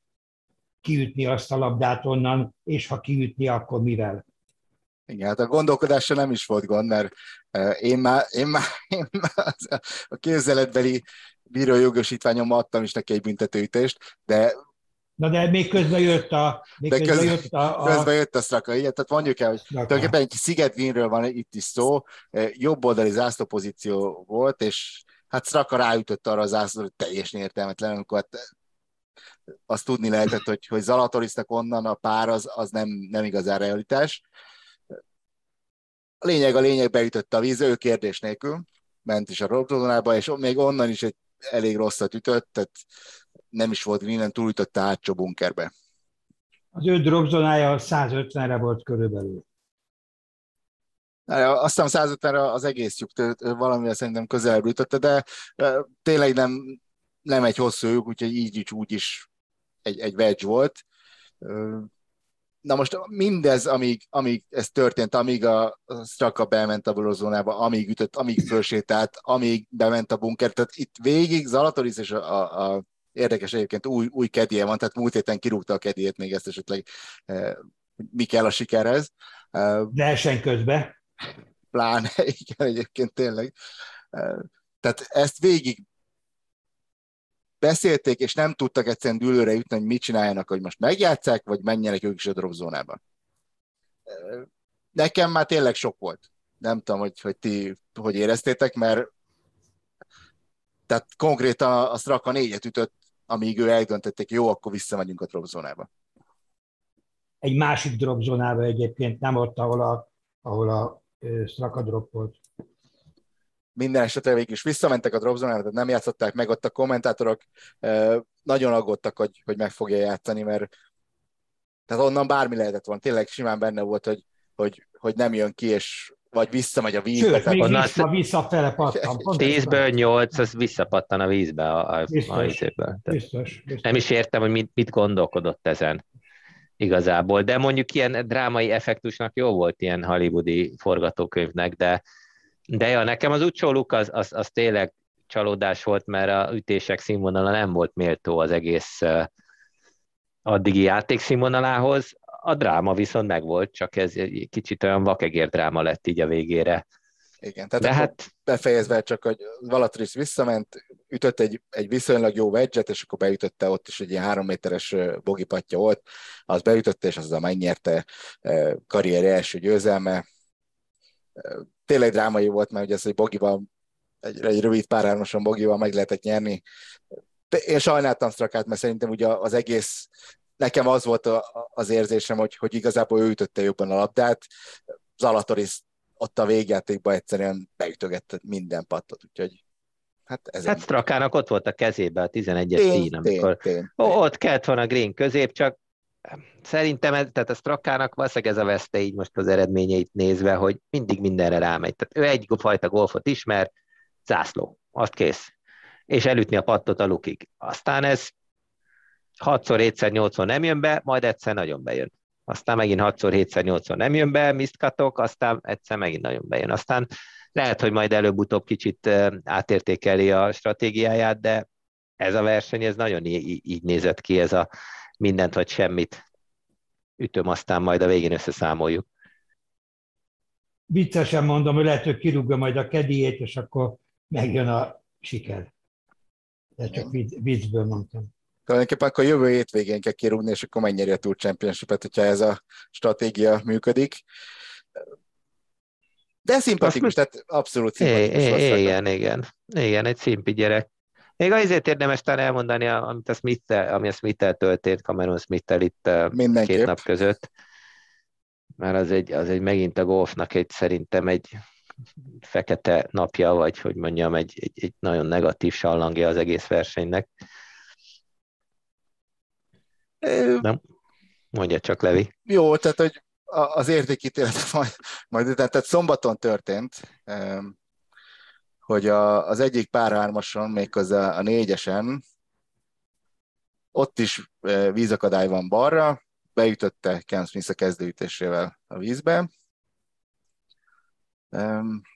kiütni azt a labdát onnan, és ha kiütni, akkor mivel. Igen, hát a gondolkodásra nem is volt gond, mert én már, én már, én már a képzeletbeli bírójogosítványom adtam is neki egy büntetőítést, de Na de még közben jött a... Még de közben, jött a, a... Közben jött a straka, igen, tehát mondjuk el, hogy tulajdonképpen egy szigetvinről van itt is szó, e, jobb oldali zászlópozíció volt, és hát Straka ráütött arra az zászlóra, hogy teljesen értelmetlen, amikor hát azt tudni lehetett, hogy, hogy Zalatorisnak onnan a pár az, az nem, nem igazán realitás. A lényeg a lényeg beütötte a víz, ő kérdés nélkül, ment is a robzónába, és még onnan is egy elég rosszat ütött, tehát nem is volt minden, túlütötte hátsó bunkerbe. Az ő dropzónája 150-re volt körülbelül. Aztán 150-re az egész lyuk valamivel szerintem közelebb ütötte, de tényleg nem, nem egy hosszú lyuk, úgyhogy így is úgy is egy, egy wedge volt. Na most mindez, amíg, amíg ez történt, amíg a Straka bement a borozónába, amíg ütött, amíg fölsétált, amíg bement a bunker, tehát itt végig Zalatoris és a, a, a érdekes egyébként új, új kedje van, tehát múlt héten kirúgta a kedjét még ezt esetleg mi kell a sikerhez. Verseny közben pláne, igen, egyébként tényleg. Tehát ezt végig beszélték, és nem tudtak egyszerűen dűlőre jutni, hogy mit csináljanak, hogy most megjátszák, vagy menjenek ők is a drop zónába. Nekem már tényleg sok volt. Nem tudom, hogy, hogy ti hogy éreztétek, mert Tehát konkrétan a Straka négyet ütött, amíg ő eldöntötték, jó, akkor visszamegyünk a dropzónába. Egy másik dropzónába egyébként, nem ott, ahol a, ahol a Straka drop volt. Minden esetre végig is visszamentek a dropzónába, tehát nem játszották meg ott a kommentátorok. Nagyon aggódtak, hogy, hogy meg fogja játszani, mert tehát onnan bármi lehetett volna. Tényleg simán benne volt, hogy, hogy, hogy nem jön ki, és vagy visszamegy a vízbe. Sőt, még onnan vissza, visszafele pattan. 10-ből 8, az visszapattan a vízbe a, a, biztos, a vízéből. Biztos, biztos. Nem is értem, hogy mit, mit gondolkodott ezen igazából, de mondjuk ilyen drámai effektusnak jó volt ilyen hollywoodi forgatókönyvnek, de, de ja, nekem az utcsó az, az, az tényleg csalódás volt, mert a ütések színvonala nem volt méltó az egész addigi játék színvonalához. A dráma viszont megvolt, csak ez egy kicsit olyan vakegér dráma lett így a végére. Igen, tehát De hát... befejezve csak, hogy Valatris visszament, ütött egy, egy viszonylag jó wedge és akkor beütötte ott is egy ilyen három méteres bogipatja volt, az beütötte, és azzal megnyerte karrier első győzelme. Tényleg drámai volt, mert ugye ez, hogy bogival, egy, egy rövid párármoson bogival meg lehetett nyerni. Én sajnáltam Strakát, mert szerintem ugye az egész nekem az volt a, az érzésem, hogy, hogy igazából ő ütötte jobban a labdát, Zalatoris ott a végjátékban egyszerűen beütögette minden pattot, úgyhogy Hát, ez hát Strakának ott volt a kezébe a 11-es szín, amikor tén, tén, tén. ott kellett volna a green közép, csak szerintem ez, tehát a Strakának valószínűleg ez a veszte így most az eredményeit nézve, hogy mindig mindenre rámegy. Tehát ő egy fajta golfot ismer, zászló, azt kész. És elütni a pattot a lukig. Aztán ez 6-szor, 7-szer, 8 nem jön be, majd egyszer nagyon bejön. Aztán megint 6-szor, 7-szer, 8 nem jön be, misztkatok, aztán egyszer megint nagyon bejön. Aztán lehet, hogy majd előbb-utóbb kicsit átértékeli a stratégiáját, de ez a verseny, ez nagyon így nézett ki, ez a mindent vagy semmit ütöm, aztán majd a végén összeszámoljuk. Viccesen mondom, hogy lehet, hogy kirúgja majd a kediét, és akkor megjön a siker. De csak viccből mondtam tulajdonképpen akkor jövő hétvégén kell kirúgni, és akkor megnyeri a Tour Championship-et, hogyha ez a stratégia működik. De szimpatikus, tehát abszolút szimpatikus. É, igen, igen. Igen, egy szimpi gyerek. Még azért érdemes talán elmondani, amit a smith ami a smith történt, Cameron smith itt Mindenképp. két nap között, mert az egy, az egy megint a golfnak egy szerintem egy fekete napja, vagy hogy mondjam, egy, egy, egy nagyon negatív sallangja az egész versenynek. Nem? Mondja csak, Levi. Jó, tehát hogy az értékítélet majd, majd tehát szombaton történt, hogy a, az egyik párhármason, méghozzá a négyesen, ott is vízakadály van balra, beütötte Ken Smith a kezdőütésével a vízbe.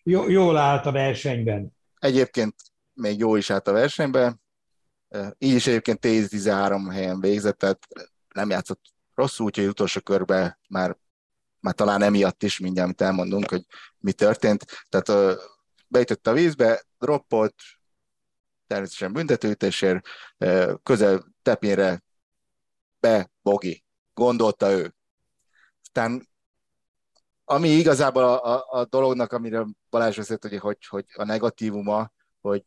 Jó, jól állt a versenyben. Egyébként még jó is állt a versenyben, így is egyébként 10-13 helyen végzett, tehát nem játszott rosszul, úgyhogy utolsó körben már, már talán emiatt is mindjárt, amit elmondunk, hogy mi történt. Tehát beütött a vízbe, droppolt, természetesen büntetőítésért, közel tepényre be Bogi. Gondolta ő. Aztán ami igazából a, a, a dolognak, amire Balázs beszélt, hogy, hogy, hogy a negatívuma, hogy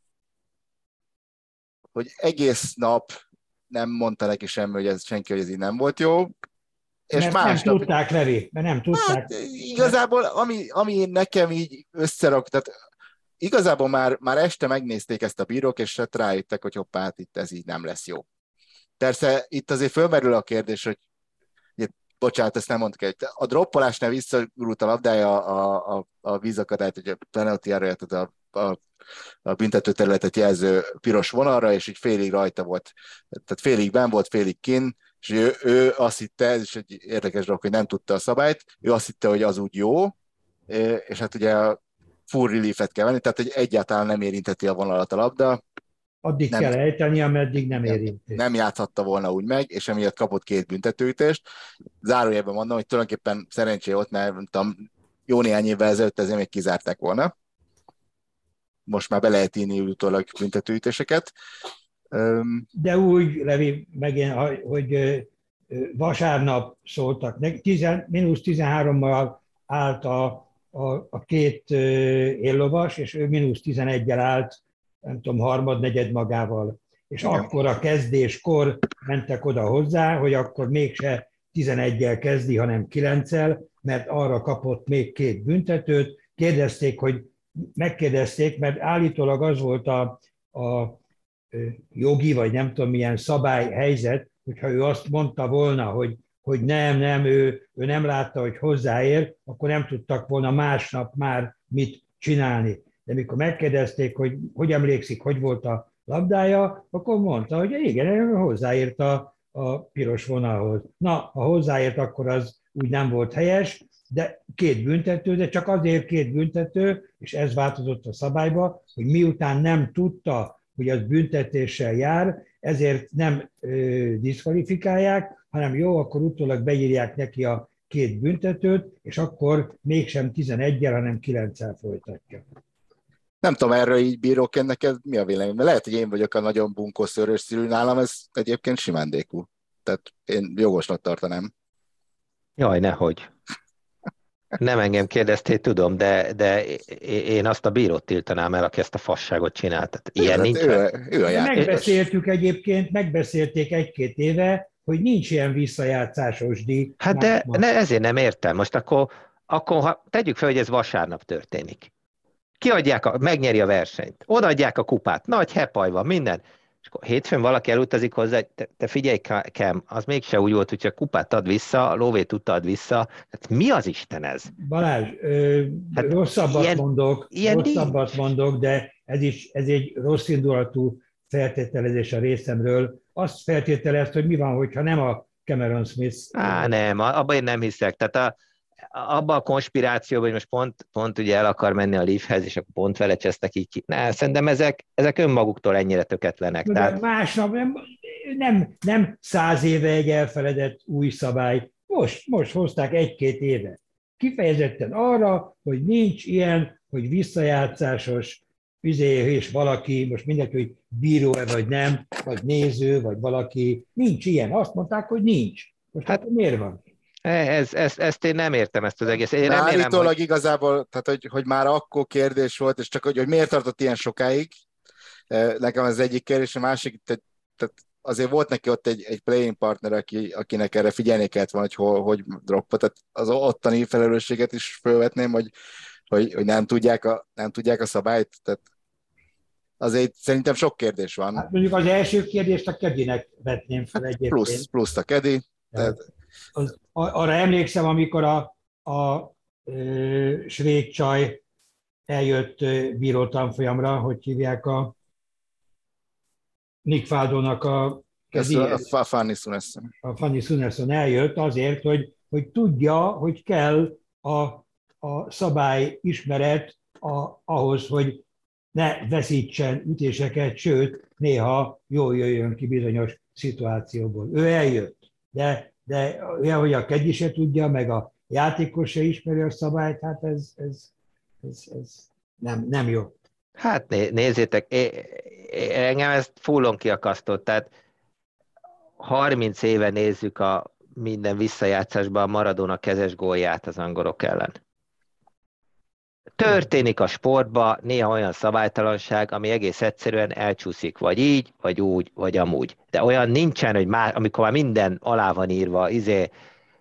hogy egész nap nem mondta neki semmi, hogy ez senki, hogy ez így nem volt jó. És mert más nem tudták, Levi, mert nem tudták. Hát, igazából, ami, ami nekem így összerak, tehát igazából már, már este megnézték ezt a bírók, és hát rájöttek, hogy hoppá, hát itt ez így nem lesz jó. Persze itt azért fölmerül a kérdés, hogy ugye, bocsánat, ezt nem mondtuk el, a droppolásnál visszagurult a labdája a, a, a vízakadályt, hogy a penalty a, a a büntető területet jelző piros vonalra, és így félig rajta volt. Tehát félig ben volt, félig kin, és ő, ő azt hitte, ez is egy érdekes dolog, hogy nem tudta a szabályt, ő azt hitte, hogy az úgy jó, és hát ugye a full relief-et kell venni, tehát hogy egyáltalán nem érinteti a vonalat a labda. Addig nem, kell ejteni, ameddig nem érinti. Nem játhatta volna úgy meg, és emiatt kapott két büntetőítést. Zárójelben mondom, hogy tulajdonképpen szerencsé ott, mert tudom, jó néhány évvel ezelőtt ezért még kizárták volna most már be lehet írni utólag büntetőítéseket. De úgy, Levi, megint, hogy vasárnap szóltak, mínusz 13-mal állt a, a, a két éllovas, és ő mínusz 11-el állt nem tudom, harmad, negyed magával. És Igen. akkor a kezdéskor mentek oda hozzá, hogy akkor mégse 11-el kezdi, hanem 9-el, mert arra kapott még két büntetőt. Kérdezték, hogy megkérdezték, mert állítólag az volt a, a jogi, vagy nem tudom milyen szabályhelyzet, hogyha ő azt mondta volna, hogy, hogy nem, nem, ő, ő nem látta, hogy hozzáér, akkor nem tudtak volna másnap már mit csinálni. De mikor megkérdezték, hogy hogy emlékszik, hogy volt a labdája, akkor mondta, hogy igen, hozzáért a, a piros vonalhoz. Na, ha hozzáért, akkor az úgy nem volt helyes, de két büntető, de csak azért két büntető, és ez változott a szabályba, hogy miután nem tudta, hogy az büntetéssel jár, ezért nem ö, diszkvalifikálják, hanem jó, akkor utólag beírják neki a két büntetőt, és akkor mégsem 11-el, hanem 9-el folytatja. Nem tudom, erről így bírók neked mi a vélemény? Lehet, hogy én vagyok a nagyon bunkó szörös szülő, nálam ez egyébként simándékú. Tehát én jogosnak tartanám. Jaj, nehogy. Nem engem kérdeztél, tudom, de, de én azt a bírót tiltanám el, aki ezt a fasságot csinált. Tehát ilyen nincs. Ő, ő a Megbeszéltük egyébként, megbeszélték egy-két éve, hogy nincs ilyen visszajátszásos díj. Hát de ne, ezért nem értem. Most akkor, akkor ha tegyük fel, hogy ez vasárnap történik. Kiadják, a, megnyeri a versenyt, odaadják a kupát, nagy hepaj van, minden és akkor hétfőn valaki elutazik hozzá, te, te figyelj, Kem, az mégse úgy volt, hogy a kupát ad vissza, a lóvét ad vissza. Hát mi az Isten ez? Balázs, ö, hát rosszabbat ilyen, mondok, ilyen rosszabbat így... mondok, de ez is ez egy rossz indulatú feltételezés a részemről. Azt feltételezt, hogy mi van, hogyha nem a Cameron Smith. Á, nem, abban én nem hiszek. Tehát a, abba a konspirációban, hogy most pont, pont ugye el akar menni a Leafhez, és akkor pont vele csesztek így ki. Ne, szerintem ezek, ezek önmaguktól ennyire töketlenek. De tehát... másnap nem, nem, nem száz éve egy elfeledett új szabály. Most, most hozták egy-két éve. Kifejezetten arra, hogy nincs ilyen, hogy visszajátszásos, üzé, és valaki, most mindenki, hogy bíró-e vagy nem, vagy néző, vagy valaki, nincs ilyen. Azt mondták, hogy nincs. Most hát miért van? Ez, ez, ezt én nem értem, ezt az egész. Én remélem, állítólag hogy... igazából, tehát hogy, hogy már akkor kérdés volt, és csak hogy, hogy miért tartott ilyen sokáig, e, nekem az egyik kérdés, a másik, tehát, tehát azért volt neki ott egy, egy playing partner, aki, akinek erre figyelni kellett volna, hogy hol, hogy droppa, tehát az ottani felelősséget is felvetném, hogy, hogy, hogy nem, tudják a, nem tudják a szabályt, tehát azért szerintem sok kérdés van. Hát mondjuk az első kérdést a Kedinek vetném fel hát egyébként. Plusz, plusz a Kedi. Tehát, az, arra emlékszem, amikor a, a ö, svéd csaj eljött bíró tanfolyamra, hogy hívják a Nick Faldónak a ez a, a Fanny Sunesson. A Fanny Sunesson eljött azért, hogy, hogy tudja, hogy kell a, a szabály ismeret a, ahhoz, hogy ne veszítsen ütéseket, sőt, néha jól jöjjön ki bizonyos szituációból. Ő eljött, de de olyan, hogy a kegyi se tudja, meg a játékos se ismeri a szabályt, hát ez, ez, ez, ez nem, nem jó. Hát né, nézzétek, é, engem ezt fullon kiakasztott, tehát 30 éve nézzük a minden visszajátszásban a Maradona kezes gólját az angolok ellen. Történik a sportba néha olyan szabálytalanság, ami egész egyszerűen elcsúszik, vagy így, vagy úgy, vagy amúgy. De olyan nincsen, hogy már, amikor már minden alá van írva, izé,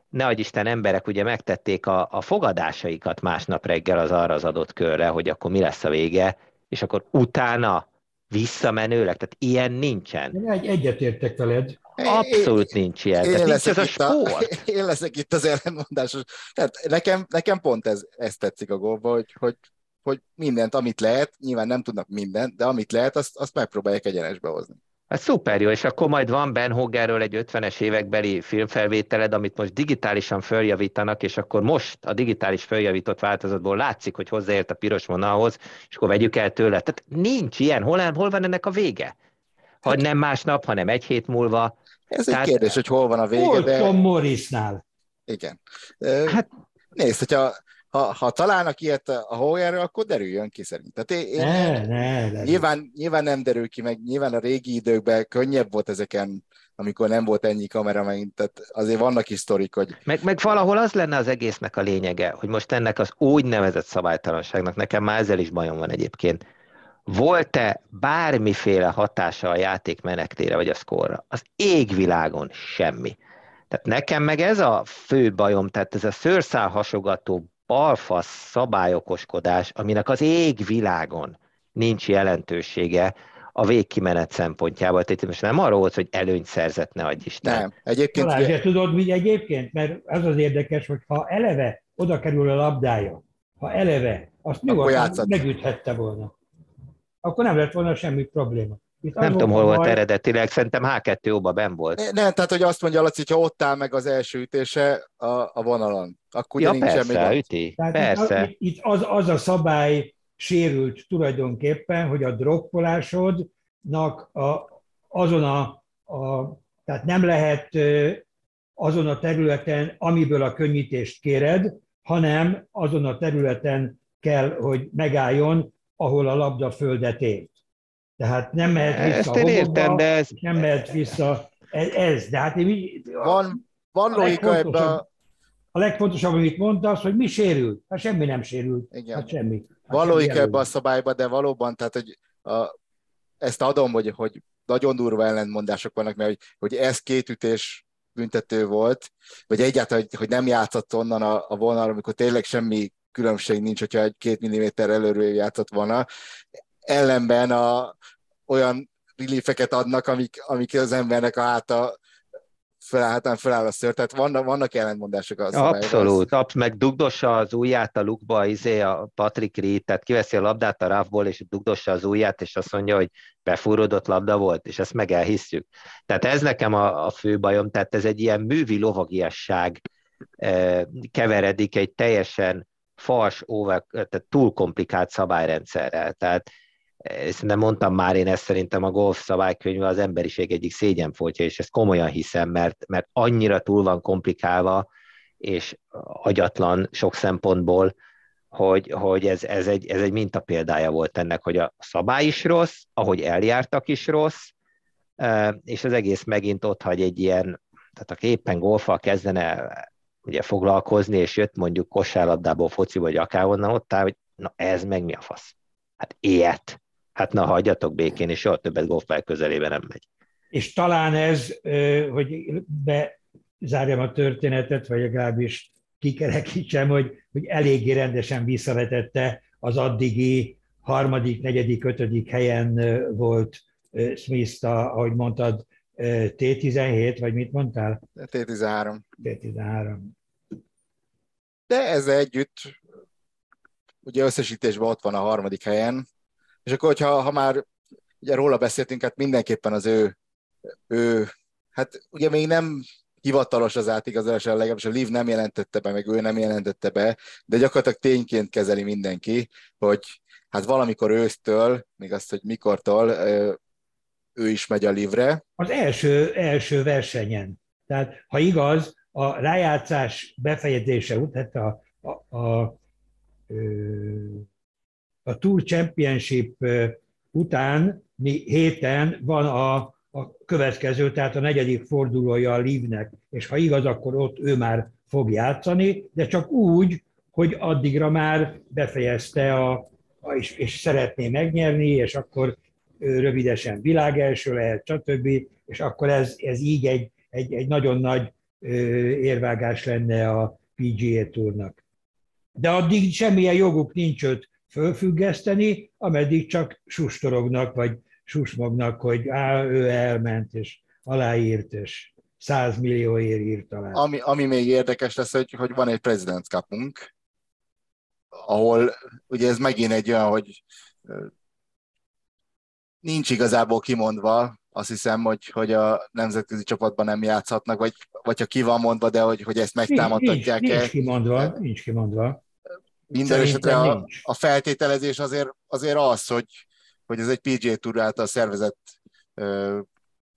ne Isten emberek ugye megtették a, a fogadásaikat másnap reggel az arra az adott körre, hogy akkor mi lesz a vége, és akkor utána visszamenőleg, tehát ilyen nincsen. Egy, egyetértek veled. Abszolút nincs ilyen. Én, nincs ez a sport. A, én leszek itt az ellenmondásos. Tehát nekem, nekem pont ez, ez tetszik a gólba, hogy, hogy, hogy mindent, amit lehet, nyilván nem tudnak mindent, de amit lehet, azt, azt megpróbálják egyenesbe hozni. Hát szuper jó, és akkor majd van Ben Hoggerről egy 50-es évekbeli filmfelvételed, amit most digitálisan följavítanak, és akkor most a digitális följavított változatból látszik, hogy hozzáért a piros vonalhoz, és akkor vegyük el tőle. Tehát nincs ilyen, hol, hol van ennek a vége? Ha hát, nem másnap, hanem egy hét múlva. Ez Tehát, egy kérdés, hogy hol van a vége, de... Morrisnál. Igen. Hát, Nézd, hogyha ha, ha találnak ilyet a Hoyerről, akkor derüljön ki szerint. Tehát én, ne, ne, ne, nyilván, nyilván nem derül ki, meg nyilván a régi időkben könnyebb volt ezeken, amikor nem volt ennyi kamera, meg, tehát azért vannak is sztorik, hogy... Meg, meg valahol az lenne az egésznek a lényege, hogy most ennek az úgynevezett szabálytalanságnak, nekem már ezzel is bajom van egyébként, volt-e bármiféle hatása a játék menektére vagy a szkorra? Az égvilágon semmi. Tehát nekem meg ez a fő bajom, tehát ez a szőrszál hasogató balfasz szabályokoskodás, aminek az égvilágon nincs jelentősége a végkimenet szempontjából. Tehát most nem arról volt, hogy előnyt szerzett, ne adj Isten. Nem. Egyébként... Balázs, tudod, mi egyébként? Mert az az érdekes, hogy ha eleve oda kerül a labdája, ha eleve, azt nyugodtan megüthette volna. Akkor nem lett volna semmi probléma. Itt nem tudom, hol volt eredetileg, szerintem H2-óba ben volt. Ne, nem, tehát hogy azt mondja Laci, hogy ha ott áll meg az első ütése a, a vonalon, akkor ja, nincs persze, semmi üti. Tehát persze. Itt, itt az, az a szabály sérült tulajdonképpen, hogy a droppolásodnak a, azon a, a, tehát nem lehet azon a területen, amiből a könnyítést kéred, hanem azon a területen kell, hogy megálljon, ahol a labda földet ért. Tehát nem mehet vissza Ezt én értem, de ez... nem mehet vissza ez, ez. de hát én, Van, van logika ebben a... A legfontosabb, amit mondta, az, hogy mi sérült. Hát semmi nem sérült. Igen. Hát semmi. Hát Van logika ebben a szabályban, de valóban, tehát hogy a, ezt adom, hogy, hogy nagyon durva ellentmondások vannak, mert hogy, hogy ez két ütés büntető volt, vagy egyáltalán, hogy, hogy nem játszott onnan a, a vonal, amikor tényleg semmi különbség nincs, hogyha egy két milliméter előről játszott volna. Ellenben a, olyan reliefeket adnak, amik, amik az embernek a háta felállhatán feláll a szőr, tehát vannak, vannak ellentmondások a szabályban. Abszolút, absz- meg dugdossa az ujját a lukba, izé a Patrick Reed, tehát kiveszi a labdát a rávból, és dugdossa az ujját, és azt mondja, hogy befúródott labda volt, és ezt meg elhisszük. Tehát ez nekem a, a fő bajom, tehát ez egy ilyen művi lovagiasság eh, keveredik egy teljesen fals, over, tehát túl komplikált szabályrendszerrel. Tehát ezt nem mondtam már én ezt szerintem a golf szabálykönyve az emberiség egyik szégyenfoltja, és ezt komolyan hiszem, mert, mert annyira túl van komplikálva, és agyatlan sok szempontból, hogy, hogy ez, ez, egy, ez egy mintapéldája volt ennek, hogy a szabály is rossz, ahogy eljártak is rossz, és az egész megint ott hagy egy ilyen, tehát aki éppen golfal kezdene ugye foglalkozni, és jött mondjuk kosárlabdából, foci vagy akárhonnan ott áll, hogy na ez meg mi a fasz? Hát ilyet. Hát na, hagyjatok békén, és soha többet golfpálya közelébe nem megy. És talán ez, hogy bezárjam a történetet, vagy legalábbis kikerekítsem, hogy, hogy eléggé rendesen visszavetette az addigi harmadik, negyedik, ötödik helyen volt Smith, a, ahogy mondtad, T17, vagy mit mondtál? T13. T13. De ezzel együtt ugye összesítésben ott van a harmadik helyen, és akkor, hogyha ha már ugye róla beszéltünk, hát mindenképpen az ő, ő hát ugye még nem hivatalos az átigazolás, legalábbis a Liv nem jelentette be, meg ő nem jelentette be, de gyakorlatilag tényként kezeli mindenki, hogy hát valamikor ősztől, még azt, hogy mikortól, ő is megy a Livre. Az első, első versenyen. Tehát, ha igaz, a rájátszás befejezése után, a, a, a, a Tour Championship után héten van a, a következő, tehát a negyedik fordulója a Livnek, és ha igaz, akkor ott ő már fog játszani, de csak úgy, hogy addigra már befejezte a, a és, és szeretné megnyerni, és akkor rövidesen világelső lehet, stb. És akkor ez, ez így egy, egy, egy nagyon nagy érvágás lenne a PGA túrnak. De addig semmilyen joguk nincs őt fölfüggeszteni, ameddig csak sustorognak, vagy susmognak, hogy á, ő elment, és aláírt, és 100 millióért írt alá. Ami, ami még érdekes lesz, hogy, hogy van egy President's ahol ugye ez megint egy olyan, hogy nincs igazából kimondva, azt hiszem, hogy, hogy a nemzetközi csapatban nem játszhatnak, vagy, vagy ha ki van mondva, de hogy, hogy ezt megtámadhatják nincs, nincs, kimondva, nincs kimondva. Minden esetre a, a feltételezés azért, azért az, hogy, hogy ez egy PGA Tour által szervezett uh,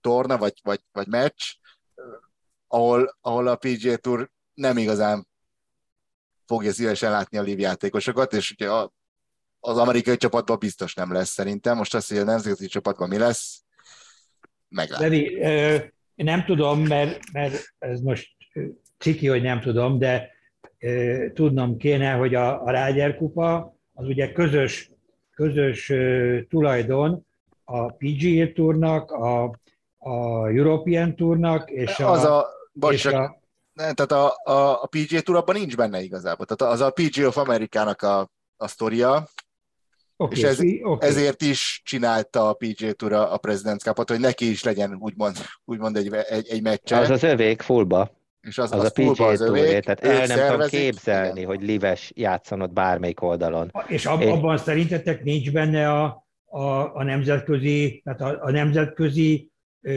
torna, vagy, vagy, vagy meccs, ahol, ahol a PGA Tour nem igazán fogja szívesen látni a liv játékosokat, és ugye a, az amerikai csapatban biztos nem lesz szerintem. Most azt, hogy a nemzetközi csapatban mi lesz, meglátjuk. Levi, nem tudom, mert, mert ez most ciki, hogy nem tudom, de tudnom kéne, hogy a, a Rágyer kupa az ugye közös közös tulajdon a PGA Tournak, a, a European Tournak, és a, az a, és a nem, tehát a, a, a PGA Tour abban nincs benne igazából. Tehát az a PGA of Amerikának a, a sztoria, okay, és ez, okay. ezért is csinálta a PGA Tour a, a President's Cup-ot, hogy neki is legyen úgymond, úgymond egy, egy, egy meccse. Az az övék fullba. És az, az, az a PGA az övék, tehát el nem szervezik, tudom képzelni, igen. hogy lives játszanod bármelyik oldalon. És ab, és abban szerintetek nincs benne a, a, a nemzetközi, tehát a, a nemzetközi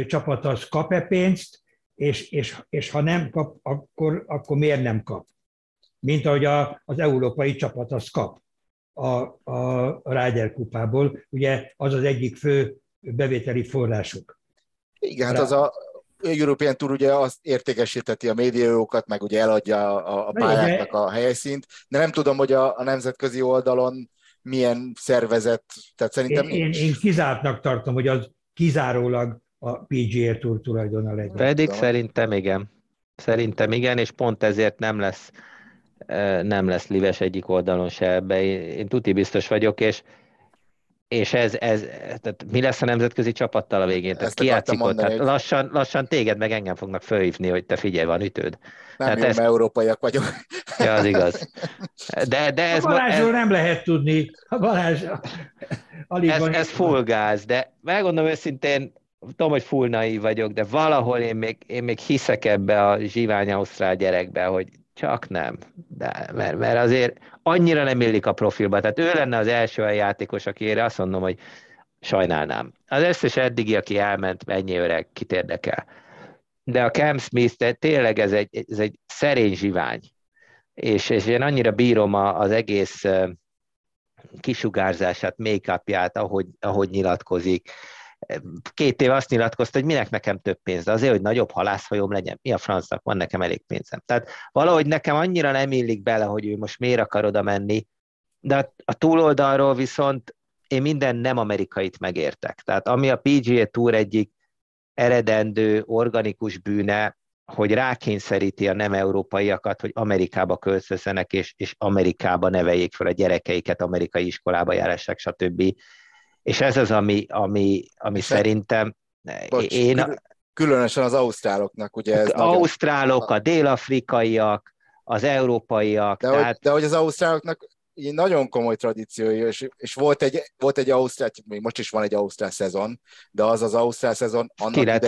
csapat az kap-e pénzt, és, és, és ha nem kap, akkor, akkor miért nem kap? Mint ahogy a, az európai csapat az kap a, a Ryder kupából. Ugye az az egyik fő bevételi forrásuk. Igen, hát az a European Tour ugye azt értékesíteti a médiajókat, meg ugye eladja a, a pályáknak a helyszínt, de nem tudom, hogy a, a nemzetközi oldalon milyen szervezet, tehát szerintem én, nincs. Én, én kizártnak tartom, hogy az kizárólag a PGA Tour tulajdona legyen. Pedig tudom. szerintem igen. Szerintem igen, és pont ezért nem lesz nem lesz lives egyik oldalon se ebbe. Én, tuti biztos vagyok, és és ez, ez tehát mi lesz a nemzetközi csapattal a végén? Tehát ki játszik ott? Tehát lassan, lassan téged meg engem fognak fölhívni, hogy te figyelj, van ütőd. Nem, tehát ez... európaiak vagyok. Ja, az igaz. De, de ez, a Balázsról ez... nem lehet tudni. A Balázs... Alig ez, van... ez full gáz, de megmondom őszintén, tudom, hogy full naív vagyok, de valahol én még, én még hiszek ebbe a zsivány ausztrál gyerekbe, hogy csak nem. De, mert, mert azért annyira nem illik a profilba. Tehát ő lenne az első olyan játékos, akire azt mondom, hogy sajnálnám. Az összes eddigi, aki elment, ennyi öreg, kit érdekel. De a Cam Smith, tényleg ez egy, ez egy szerény zsivány. És, és én annyira bírom az egész kisugárzását, make-upját, ahogy, ahogy nyilatkozik két év azt nyilatkozta, hogy minek nekem több pénz, de azért, hogy nagyobb halászhajóm legyen, mi a francnak, van nekem elég pénzem. Tehát valahogy nekem annyira nem illik bele, hogy ő most miért akar oda menni, de a túloldalról viszont én minden nem amerikait megértek. Tehát ami a PGA Tour egyik eredendő, organikus bűne, hogy rákényszeríti a nem európaiakat, hogy Amerikába költözzenek, és, és Amerikába neveljék fel a gyerekeiket, amerikai iskolába járassák, stb. És ez az, ami, ami, ami szerintem bocs, én... Különösen az ausztráloknak, ugye ez Az ausztrálok, nagyon... a dél-afrikaiak, az európaiak. De, tehát... hogy, de hogy az ausztráloknak így nagyon komoly tradíciója, és, és volt, egy, volt egy Ausztrál, még most is van egy Ausztrál szezon, de az az Ausztrál szezon annak Ki lett.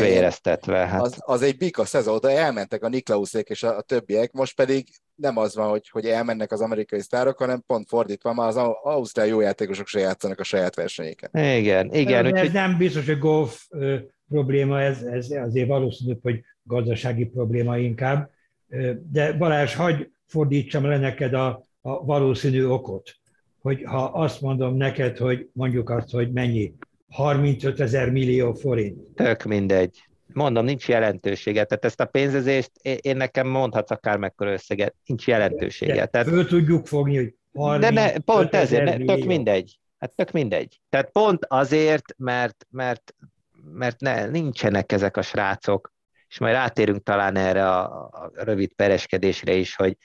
Hát. Az, az, egy bika szezon, de elmentek a Niklauszék és a, a többiek, most pedig nem az van, hogy, hogy elmennek az amerikai sztárok, hanem pont fordítva, már az Ausztrál jó játékosok se játszanak a saját versenyéken. Igen, igen. Ez úgyhogy... nem biztos, hogy golf ö, probléma, ez, ez azért valószínű, hogy gazdasági probléma inkább. De Balázs, hagyj fordítsam le neked a, a valószínű okot. Hogy ha azt mondom neked, hogy mondjuk azt, hogy mennyi, 35 ezer millió forint. Tök mindegy. Mondom, nincs jelentősége. Tehát ezt a pénzezést én nekem mondhatsz akár mekkora összeget, nincs jelentősége. De Tehát... Föl tudjuk fogni, hogy 30 De ne, pont ezért, ne, tök mindegy. Hát tök mindegy. Tehát pont azért, mert, mert, mert ne, nincsenek ezek a srácok, és majd rátérünk talán erre a, a rövid pereskedésre is, hogy,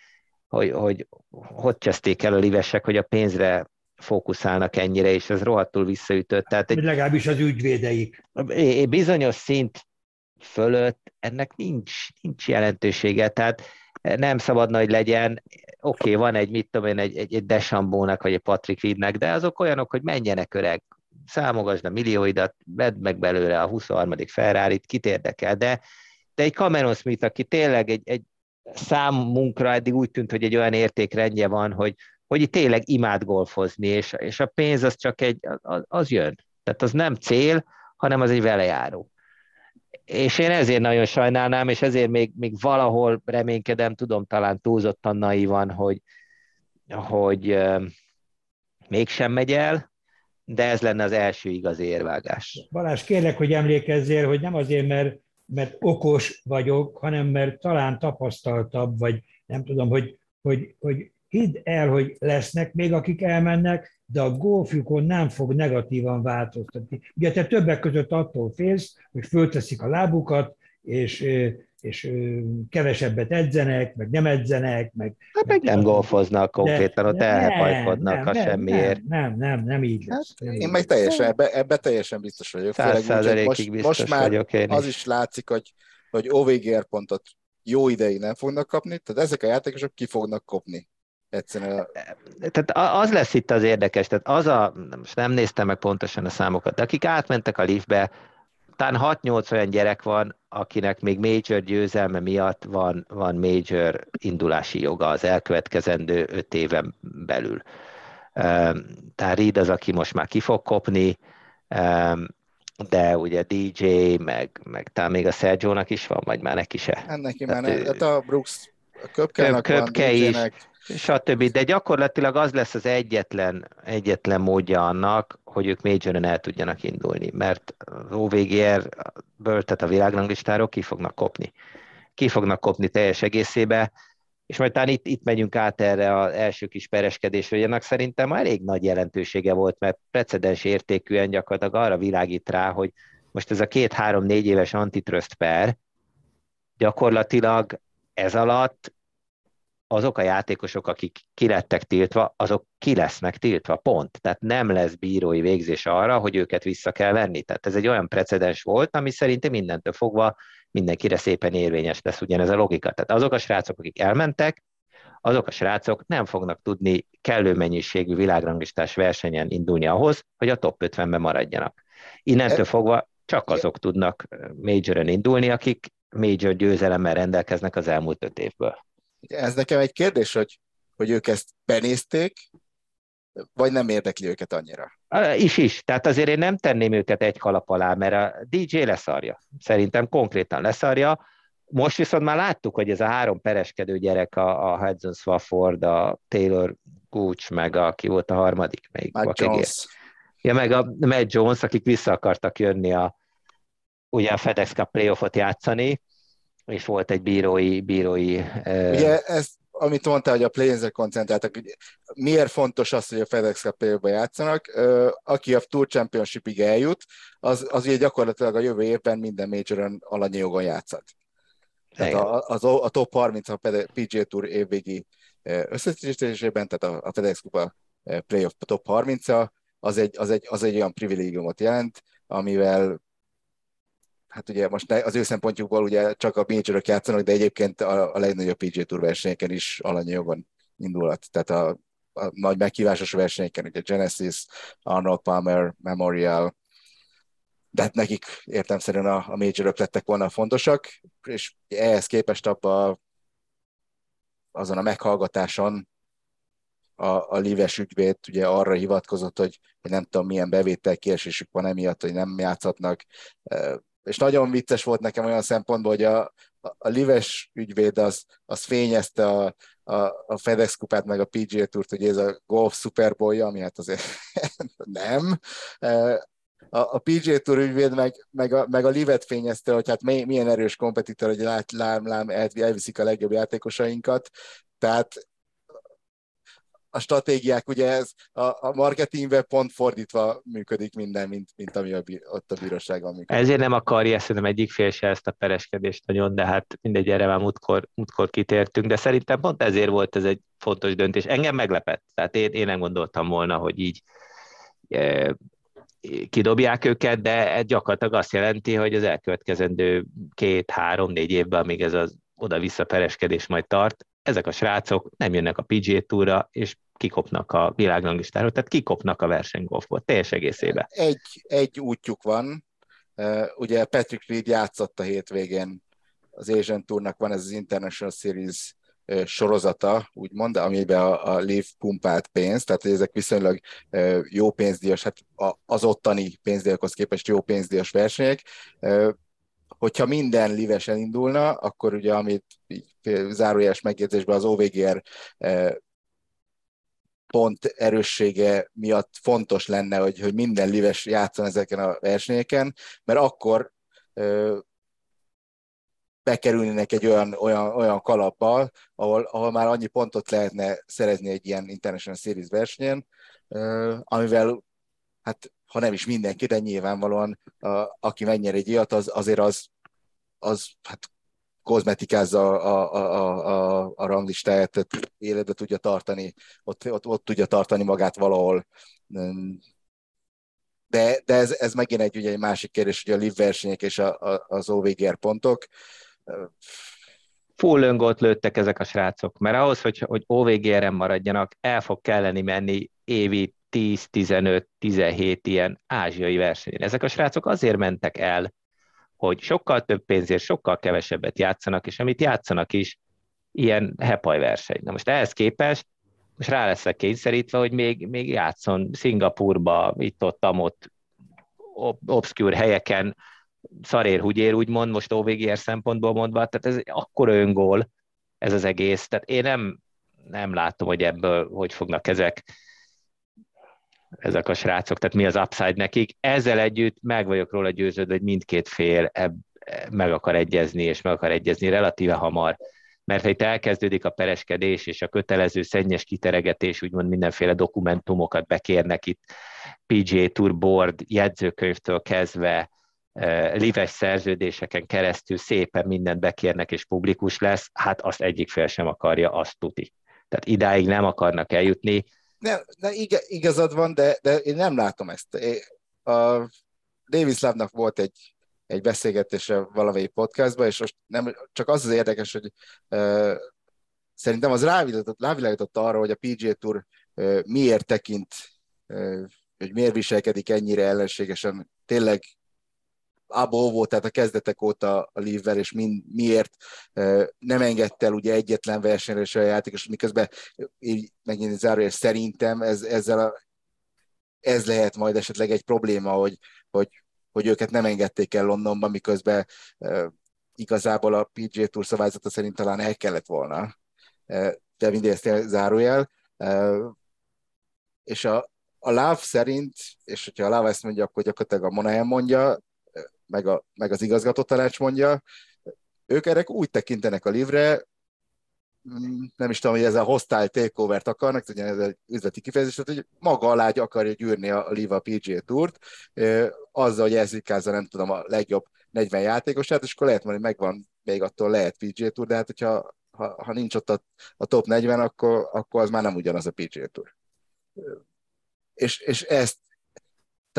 hogy, hogy hogy kezdték el a livesek, hogy a pénzre fókuszálnak ennyire, és ez rohadtul visszaütött. Tehát egy, Legalábbis az ügyvédeik. Bizonyos szint fölött ennek nincs, nincs jelentősége, tehát nem szabadna, hogy legyen, oké, okay, van egy, mit tudom én, egy, egy, egy Desambónak, vagy egy Patrick Reednek, de azok olyanok, hogy menjenek öreg, számogasd a millióidat, vedd meg belőle a 23. Ferrari-t, kit érdekel, de, de egy Cameron Smith, aki tényleg egy, egy számunkra eddig úgy tűnt, hogy egy olyan értékrendje van, hogy, hogy itt tényleg imád golfozni, és, és a pénz az csak egy, az, az jön. Tehát az nem cél, hanem az egy velejáró. És én ezért nagyon sajnálnám, és ezért még, még valahol reménykedem, tudom, talán túlzottan naívan, hogy, hogy euh, mégsem megy el, de ez lenne az első igazi érvágás. Balázs, kérlek, hogy emlékezzél, hogy nem azért, mert mert okos vagyok, hanem mert talán tapasztaltabb, vagy nem tudom, hogy, hogy, hogy hidd el, hogy lesznek még, akik elmennek, de a golfjukon nem fog negatívan változtatni. Ugye te többek között attól félsz, hogy fölteszik a lábukat, és, és kevesebbet edzenek, meg nem edzenek, meg... Hát meg nem golfoznak konkrétan, ott elhajkodnak a semmiért. Nem, nem, nem, nem így lesz. Hát, én meg teljesen, ebbe, ebbe teljesen biztos vagyok. Száz százalékig biztos most már vagyok én az is látszik, hogy, hogy OVGR pontot jó ideig nem fognak kapni, tehát ezek a játékosok ki fognak kopni. Egyszerűen a... Tehát az lesz itt az érdekes, tehát az a, most nem néztem meg pontosan a számokat, de akik átmentek a liftbe, talán 6-8 olyan gyerek van, akinek még major győzelme miatt van, van major indulási joga az elkövetkezendő 5 éven belül. Tehát Reed az, aki most már ki fog kopni, de ugye DJ, meg, meg talán még a sergio is van, vagy már neki se. Ennek hát már ne, hát a Brooks a Köpke is, stb. De gyakorlatilag az lesz az egyetlen, egyetlen módja annak, hogy ők majoron el tudjanak indulni, mert az OVGR-ből, tehát a világranglistáról ki fognak kopni. Ki fognak kopni teljes egészébe, és majd talán itt, itt megyünk át erre az első kis pereskedésre, hogy ennek szerintem elég nagy jelentősége volt, mert precedens értékűen gyakorlatilag arra világít rá, hogy most ez a két-három-négy éves antitrust per gyakorlatilag ez alatt azok a játékosok, akik ki lettek tiltva, azok ki lesznek tiltva, pont. Tehát nem lesz bírói végzés arra, hogy őket vissza kell venni. Tehát ez egy olyan precedens volt, ami szerintem mindentől fogva mindenkire szépen érvényes lesz ugyanez a logika. Tehát azok a srácok, akik elmentek, azok a srácok nem fognak tudni kellő mennyiségű világranglistás versenyen indulni ahhoz, hogy a top 50-ben maradjanak. Innentől fogva csak azok tudnak majoren indulni, akik major győzelemmel rendelkeznek az elmúlt öt évből. Ez nekem egy kérdés, hogy, hogy ők ezt benézték, vagy nem érdekli őket annyira? Is is. Tehát azért én nem tenném őket egy kalap alá, mert a DJ leszarja. Szerintem konkrétan leszarja. Most viszont már láttuk, hogy ez a három pereskedő gyerek, a, a Hudson Swafford, a Taylor Gooch, meg a, ki volt a harmadik? Melyik Matt Jones. Ja, meg a Matt Jones, akik vissza akartak jönni a, ugye a FedEx Cup playoffot játszani, és volt egy bírói... bírói Ugye ezt, amit mondtál, hogy a play koncentráltak, hogy miért fontos az, hogy a FedEx cup játszanak, aki a Tour Championshipig eljut, az, az ugye gyakorlatilag a jövő évben minden majoron alanyi jogon játszhat. Tehát a, az, a top 30 a PGA Tour évvégi összesítésében, tehát a, a FedEx Kupa playoff top 30-a, az egy, az, egy, az egy olyan privilégiumot jelent, amivel hát ugye most az ő szempontjukból ugye csak a majorok játszanak, de egyébként a, a legnagyobb PGA Tour versenyeken is alanyajogon indulhat. Tehát a, a nagy meghívásos versenyeken, ugye Genesis, Arnold Palmer, Memorial, de hát nekik értemszerűen a, a majorok lettek volna fontosak, és ehhez képest a, azon a meghallgatáson a, a Lives ügyvéd ugye arra hivatkozott, hogy, hogy nem tudom milyen bevétel kiesésük van emiatt, hogy nem játszhatnak és nagyon vicces volt nekem olyan szempontból, hogy a, a Lives ügyvéd az, az fényezte a, a, a FedEx kupát, meg a PGA Tourt, hogy ez a golf Super Bowl, ami hát azért nem. E, a, a PGA Tour ügyvéd meg, meg, a, meg a Livet fényezte, hogy hát milyen erős kompetitor, hogy lát, lám, lám, elviszik a legjobb játékosainkat. Tehát a stratégiák, ugye ez a, a marketingben pont fordítva működik minden, mint, mint ami a, ott a bíróságon működik. Ezért nem akarja szerintem egyik fél se ezt a pereskedést nagyon, de hát mindegy, erre már múltkor, múltkor kitértünk, de szerintem pont ezért volt ez egy fontos döntés. Engem meglepett, tehát én, én nem gondoltam volna, hogy így e, kidobják őket, de ez gyakorlatilag azt jelenti, hogy az elkövetkezendő két, három, négy évben, amíg ez az oda-vissza pereskedés majd tart, ezek a srácok nem jönnek a PGA túra, és kikopnak a világranglistáról, tehát kikopnak a versenygolfból, teljes egészében. Egy, egy útjuk van, ugye Patrick Reed játszott a hétvégén az Asian Tournak van ez az International Series sorozata, úgymond, amiben a, a Leaf pumpált pénzt, tehát ezek viszonylag jó pénzdíjas, hát az ottani pénzdíjakhoz képest jó pénzdíjas versenyek hogyha minden livesen indulna, akkor ugye, amit zárójeles megjegyzésben az OVGR pont erőssége miatt fontos lenne, hogy, hogy minden lives játszon ezeken a versenyeken, mert akkor eh, bekerülnének egy olyan, olyan, olyan kalapba, ahol, ahol már annyi pontot lehetne szerezni egy ilyen International Series versenyen, eh, amivel hát ha nem is mindenki, de nyilvánvalóan a, aki megnyer egy ilyet, az, azért az, az hát kozmetikázza a, a, a, a ranglistáját, tehát életbe tudja tartani, ott, ott, ott tudja tartani magát valahol. De, de ez, ez megint egy, ugye egy másik kérdés, hogy a live versenyek és a, a, az OVGR pontok. Full öngolt lőttek ezek a srácok, mert ahhoz, hogy, hogy OVGR-en maradjanak, el fog kelleni menni évi 10-15-17 ilyen ázsiai versenyen. Ezek a srácok azért mentek el, hogy sokkal több pénzért, sokkal kevesebbet játszanak, és amit játszanak is, ilyen hepaj verseny. Na most ehhez képest most rá leszek kényszerítve, hogy még, még játszon Szingapurba, itt-ott, ott obscure helyeken, szarér húgyér, úgymond, most OVGR szempontból mondva, tehát ez akkor öngól ez az egész, tehát én nem, nem látom, hogy ebből hogy fognak ezek ezek a srácok, tehát mi az upside nekik. Ezzel együtt meg vagyok róla győződve, hogy mindkét fél ebb, meg akar egyezni, és meg akar egyezni relatíve hamar. Mert ha itt elkezdődik a pereskedés és a kötelező szennyes kiteregetés, úgymond mindenféle dokumentumokat bekérnek itt, PGA Tour Board jegyzőkönyvtől kezdve, eh, lives szerződéseken keresztül szépen mindent bekérnek és publikus lesz, hát azt egyik fél sem akarja, azt tuti. Tehát idáig nem akarnak eljutni, ne, ne, igazad van, de, de én nem látom ezt. A Davis Love-nak volt egy, egy beszélgetése valamelyik podcastban, és most nem, csak az az érdekes, hogy uh, szerintem az rávilágított, rávilágított arra, hogy a PGA Tour uh, miért tekint, uh, hogy miért viselkedik ennyire ellenségesen. Tényleg volt, tehát a kezdetek óta a Leave-vel, és mind, miért nem engedte el ugye egyetlen versenyre se a játékos, miközben így megint zárójel szerintem ez, ezzel a, ez lehet majd esetleg egy probléma, hogy, hogy, hogy őket nem engedték el Londonban, miközben igazából a PGA Tour szabályzata szerint talán el kellett volna. de mindig ezt zárójel. és a, a láv szerint, és hogyha a láv ezt mondja, akkor gyakorlatilag a Monahan mondja, meg, a, meg az igazgató tanács mondja, ők erre úgy tekintenek a livre, mm, nem is tudom, hogy ezzel hostile takeover-t akarnak, ugye ez egy üzleti kifejezés, tehát, hogy maga alá akarja gyűrni a Liva PGA Tourt, azzal, hogy elzikázza, nem tudom, a legjobb 40 játékosát, és akkor lehet mondani, hogy megvan, még attól lehet PGA Tour, de hát hogyha ha, ha nincs ott a, a top 40, akkor, akkor az már nem ugyanaz a PGA Tour. És, és ezt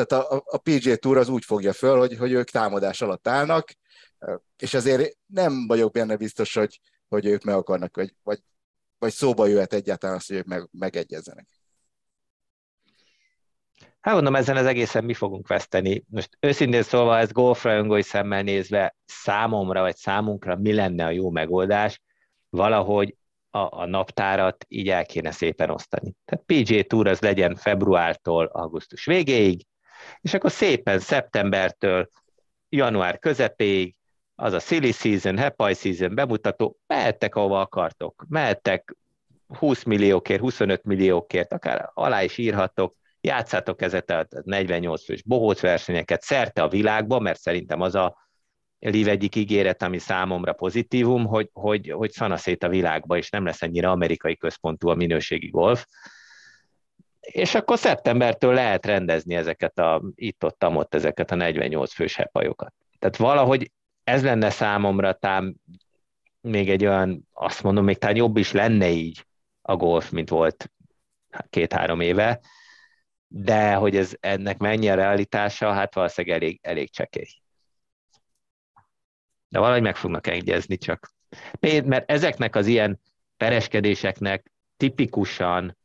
tehát a, a PGA Tour az úgy fogja föl, hogy, hogy ők támadás alatt állnak, és azért nem vagyok benne biztos, hogy, hogy ők meg akarnak, vagy, vagy, vagy szóba jöhet egyáltalán az, hogy ők meg, megegyezzenek. Hát mondom, ezen az egészen mi fogunk veszteni. Most őszintén szólva, ez golfrajongói szemmel nézve számomra, vagy számunkra mi lenne a jó megoldás, valahogy a, a naptárat így el kéne szépen osztani. Tehát PGA Tour az legyen februártól augusztus végéig, és akkor szépen szeptembertől január közepéig az a silly season, happy season bemutató, mehettek ahova akartok, mehettek 20 milliókért, 25 milliókért, akár alá is írhatok, játszátok ezet a 48 fős bohóc versenyeket szerte a világba, mert szerintem az a Liv egyik ígéret, ami számomra pozitívum, hogy, hogy, hogy szanaszét a világba, és nem lesz ennyire amerikai központú a minőségi golf, és akkor szeptembertől lehet rendezni ezeket a itt-ott, ott ezeket a 48 fős hepajokat. Tehát valahogy ez lenne számomra tám még egy olyan, azt mondom, még talán jobb is lenne így a golf, mint volt két-három éve, de hogy ez ennek mennyi a realitása, hát valószínűleg elég, elég csekély. De valahogy meg fognak egyezni csak. Mert ezeknek az ilyen pereskedéseknek tipikusan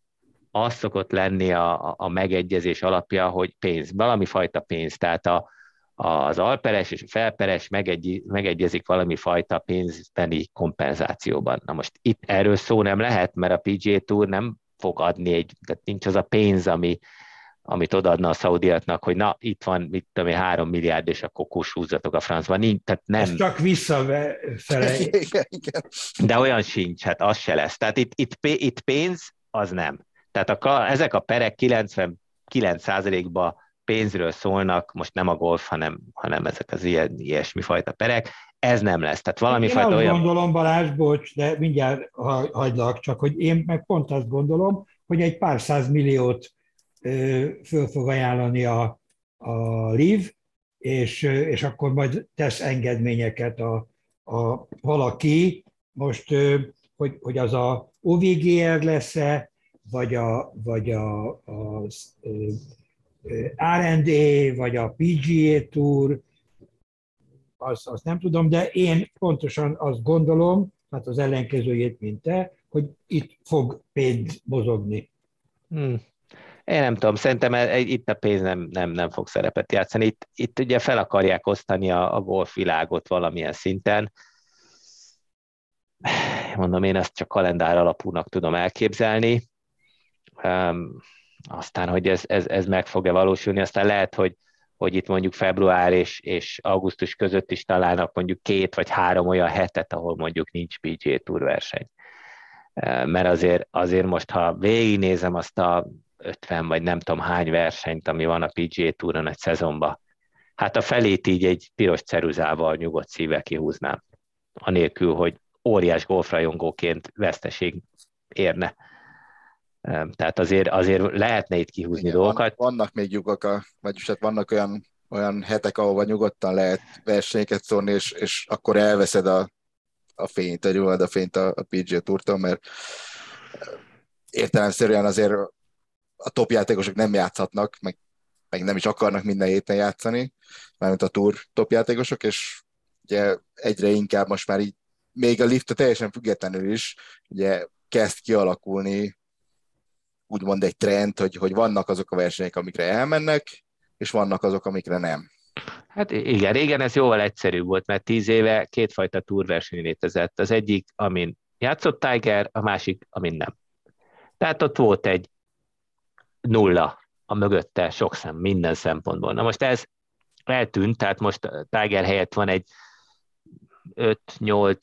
az szokott lenni a, a megegyezés alapja, hogy pénz, valami fajta pénz, tehát a, az alperes és a felperes megegy, megegyezik valami fajta pénzbeni kompenzációban. Na most itt erről szó nem lehet, mert a PGA Tour nem fog adni egy, tehát nincs az a pénz, ami, amit odaadna a szaudiaknak, hogy na, itt van, mit tudom én, három milliárd, és akkor kushúzzatok a francba. Nincs, tehát nem. Ez csak visszafele. De olyan sincs, hát az se lesz. Tehát itt, itt, itt pénz, az nem. Tehát a, ezek a perek 99%-ba pénzről szólnak, most nem a golf, hanem, hanem ezek az ilyen, ilyesmi fajta perek, ez nem lesz. Tehát valami én fajta azt olyan... gondolom, Balázs, bocs, de mindjárt hagylak, csak hogy én meg pont azt gondolom, hogy egy pár száz milliót föl fog ajánlani a, a LIV, és, és akkor majd tesz engedményeket a, a, valaki, most, hogy, hogy az a OVGR lesz-e, vagy a, vagy a, a, a R&A, vagy a PGA Tour, azt, azt nem tudom, de én pontosan azt gondolom, hát az ellenkezőjét, mint te, hogy itt fog pénz mozogni. Hmm. Én nem tudom, szerintem e- itt a pénz nem, nem, nem fog szerepet játszani. Itt, itt ugye fel akarják osztani a, a golfvilágot valamilyen szinten. Mondom, én ezt csak kalendár alapúnak tudom elképzelni. Um, aztán, hogy ez, ez, ez meg fog-e valósulni, aztán lehet, hogy, hogy itt mondjuk február és, és augusztus között is találnak mondjuk két vagy három olyan hetet, ahol mondjuk nincs PGA Tour verseny. Mert azért, azért most, ha végignézem azt a 50 vagy nem tudom hány versenyt, ami van a PGA Touron egy szezonban, hát a felét így egy piros ceruzával nyugodt szívvel kihúznám, anélkül, hogy óriás golfrajongóként veszteség érne. Tehát azért, azért lehetne itt kihúzni Igen, dolgokat. Vannak még lyukak, a, vagyis hát vannak olyan, olyan hetek, ahova nyugodtan lehet versenyeket szólni, és, és akkor elveszed a, a fényt, a a fényt a, a PGA Tourtól, mert értelemszerűen azért a top játékosok nem játszhatnak, meg, meg nem is akarnak minden héten játszani, mármint a tour top játékosok, és ugye egyre inkább most már így, még a lift teljesen függetlenül is, ugye kezd kialakulni úgymond egy trend, hogy, hogy vannak azok a versenyek, amikre elmennek, és vannak azok, amikre nem. Hát igen, régen ez jóval egyszerűbb volt, mert tíz éve kétfajta túrverseny létezett. Az egyik, amin játszott Tiger, a másik, amin nem. Tehát ott volt egy nulla a mögötte sok szem, minden szempontból. Na most ez eltűnt, tehát most Tiger helyett van egy 5-8-10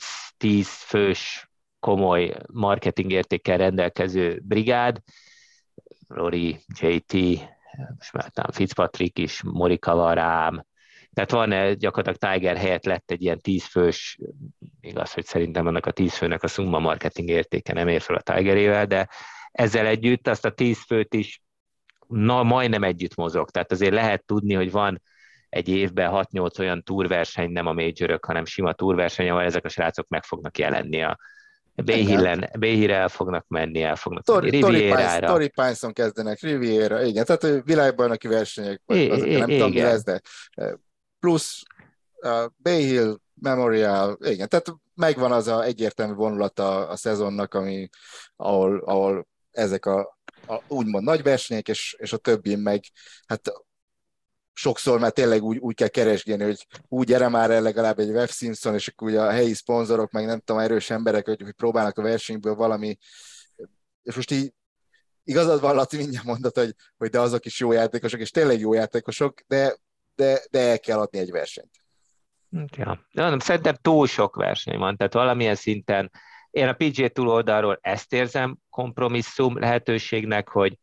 fős komoly marketing értékkel rendelkező brigád, Rory, JT, most már talán Fitzpatrick is, Morikawa rám, tehát van gyakorlatilag Tiger helyett lett egy ilyen tízfős, igaz, hogy szerintem annak a tízfőnek a szumma marketing értéke nem ér fel a Tigerével, de ezzel együtt azt a tíz főt is na, majdnem együtt mozog. Tehát azért lehet tudni, hogy van egy évben 6-8 olyan túrverseny, nem a major hanem sima túrverseny, ahol ezek a srácok meg fognak jelenni a Béhillen, Béhire el fognak menni, el fognak Tori, menni Riviera-ra. Tori Pinson kezdenek, Riviera, igen, tehát világbajnoki versenyek, vagy azok, nem igen. tudom, mi lesz, de plusz uh, Bay Hill Memorial, igen, tehát megvan az a egyértelmű vonulata a szezonnak, ami, ahol, ahol ezek a a, úgymond nagy versenyek, és, és a többi meg, hát sokszor már tényleg úgy, úgy kell keresgélni, hogy úgy gyere már el legalább egy Web Simpson, és akkor ugye a helyi szponzorok, meg nem tudom, erős emberek, hogy, hogy próbálnak a versenyből valami, és most így igazad van, Laci mindjárt mondott, hogy, hogy de azok is jó játékosok, és tényleg jó játékosok, de, de, de el kell adni egy versenyt. Ja. De mondom, szerintem túl sok verseny van, tehát valamilyen szinten én a PGA túl oldalról ezt érzem kompromisszum lehetőségnek, hogy,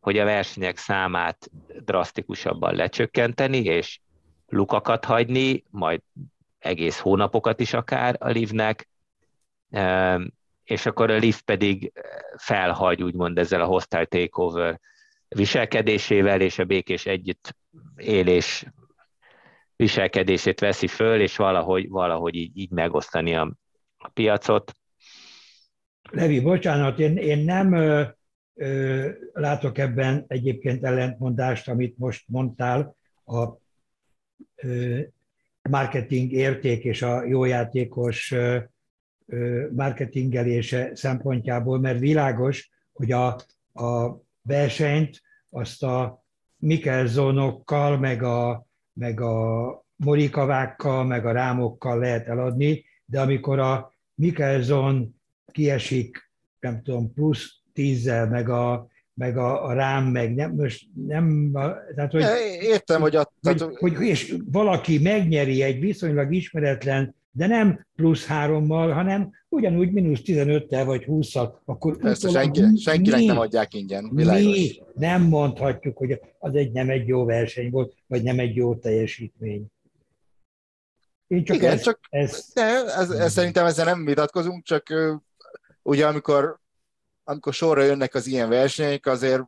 hogy a versenyek számát drasztikusabban lecsökkenteni, és lukakat hagyni, majd egész hónapokat is akár a livnek, ehm, és akkor a liv pedig felhagy úgymond ezzel a hostile takeover viselkedésével, és a békés együtt élés viselkedését veszi föl, és valahogy, valahogy így, így megosztani a, a piacot. Levi, bocsánat, én, én nem látok ebben egyébként ellentmondást, amit most mondtál, a marketing érték és a jó játékos marketingelése szempontjából, mert világos, hogy a, a versenyt azt a Mikkelzonokkal, meg a, meg a morikavákkal, meg a rámokkal lehet eladni, de amikor a Mikkelzon kiesik, nem tudom, plusz tízzel, meg a, meg a, a rám, meg nem, most nem, tehát, hogy, Értem, hogy, a, hogy, tehát, hogy, és valaki megnyeri egy viszonylag ismeretlen, de nem plusz hárommal, hanem ugyanúgy mínusz 15-tel vagy 20-szal, akkor Persze, senki, senkinek mi, nem adják ingyen, világos. Mi nem mondhatjuk, hogy az egy nem egy jó verseny volt, vagy nem egy jó teljesítmény. Én csak Igen, ez, csak ez... De ez, ez, szerintem ezzel nem vitatkozunk, csak ugye amikor, amikor sorra jönnek az ilyen versenyek, azért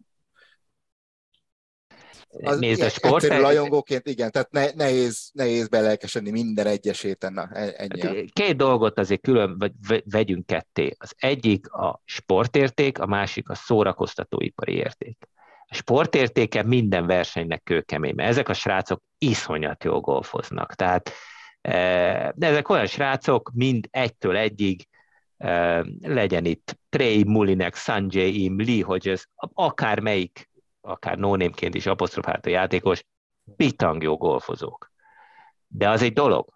az Nézd, a sport... Egyszerű lajongóként, igen, tehát ne, nehéz, nehéz belelkesedni minden egyes héten. Na, e- ennyi. Hát, két dolgot azért külön vagy, vegyünk ketté. Az egyik a sportérték, a másik a szórakoztatóipari érték. A sportértéke minden versenynek kőkemény, mert ezek a srácok iszonyat jól golfoznak. Tehát e, ezek olyan srácok, mind egytől egyig, legyen itt Trey Mulinek, Sanjay Im, Lee Hodges, akármelyik akár nónémként is apostrofált a játékos, bitang jó golfozók. De az egy dolog.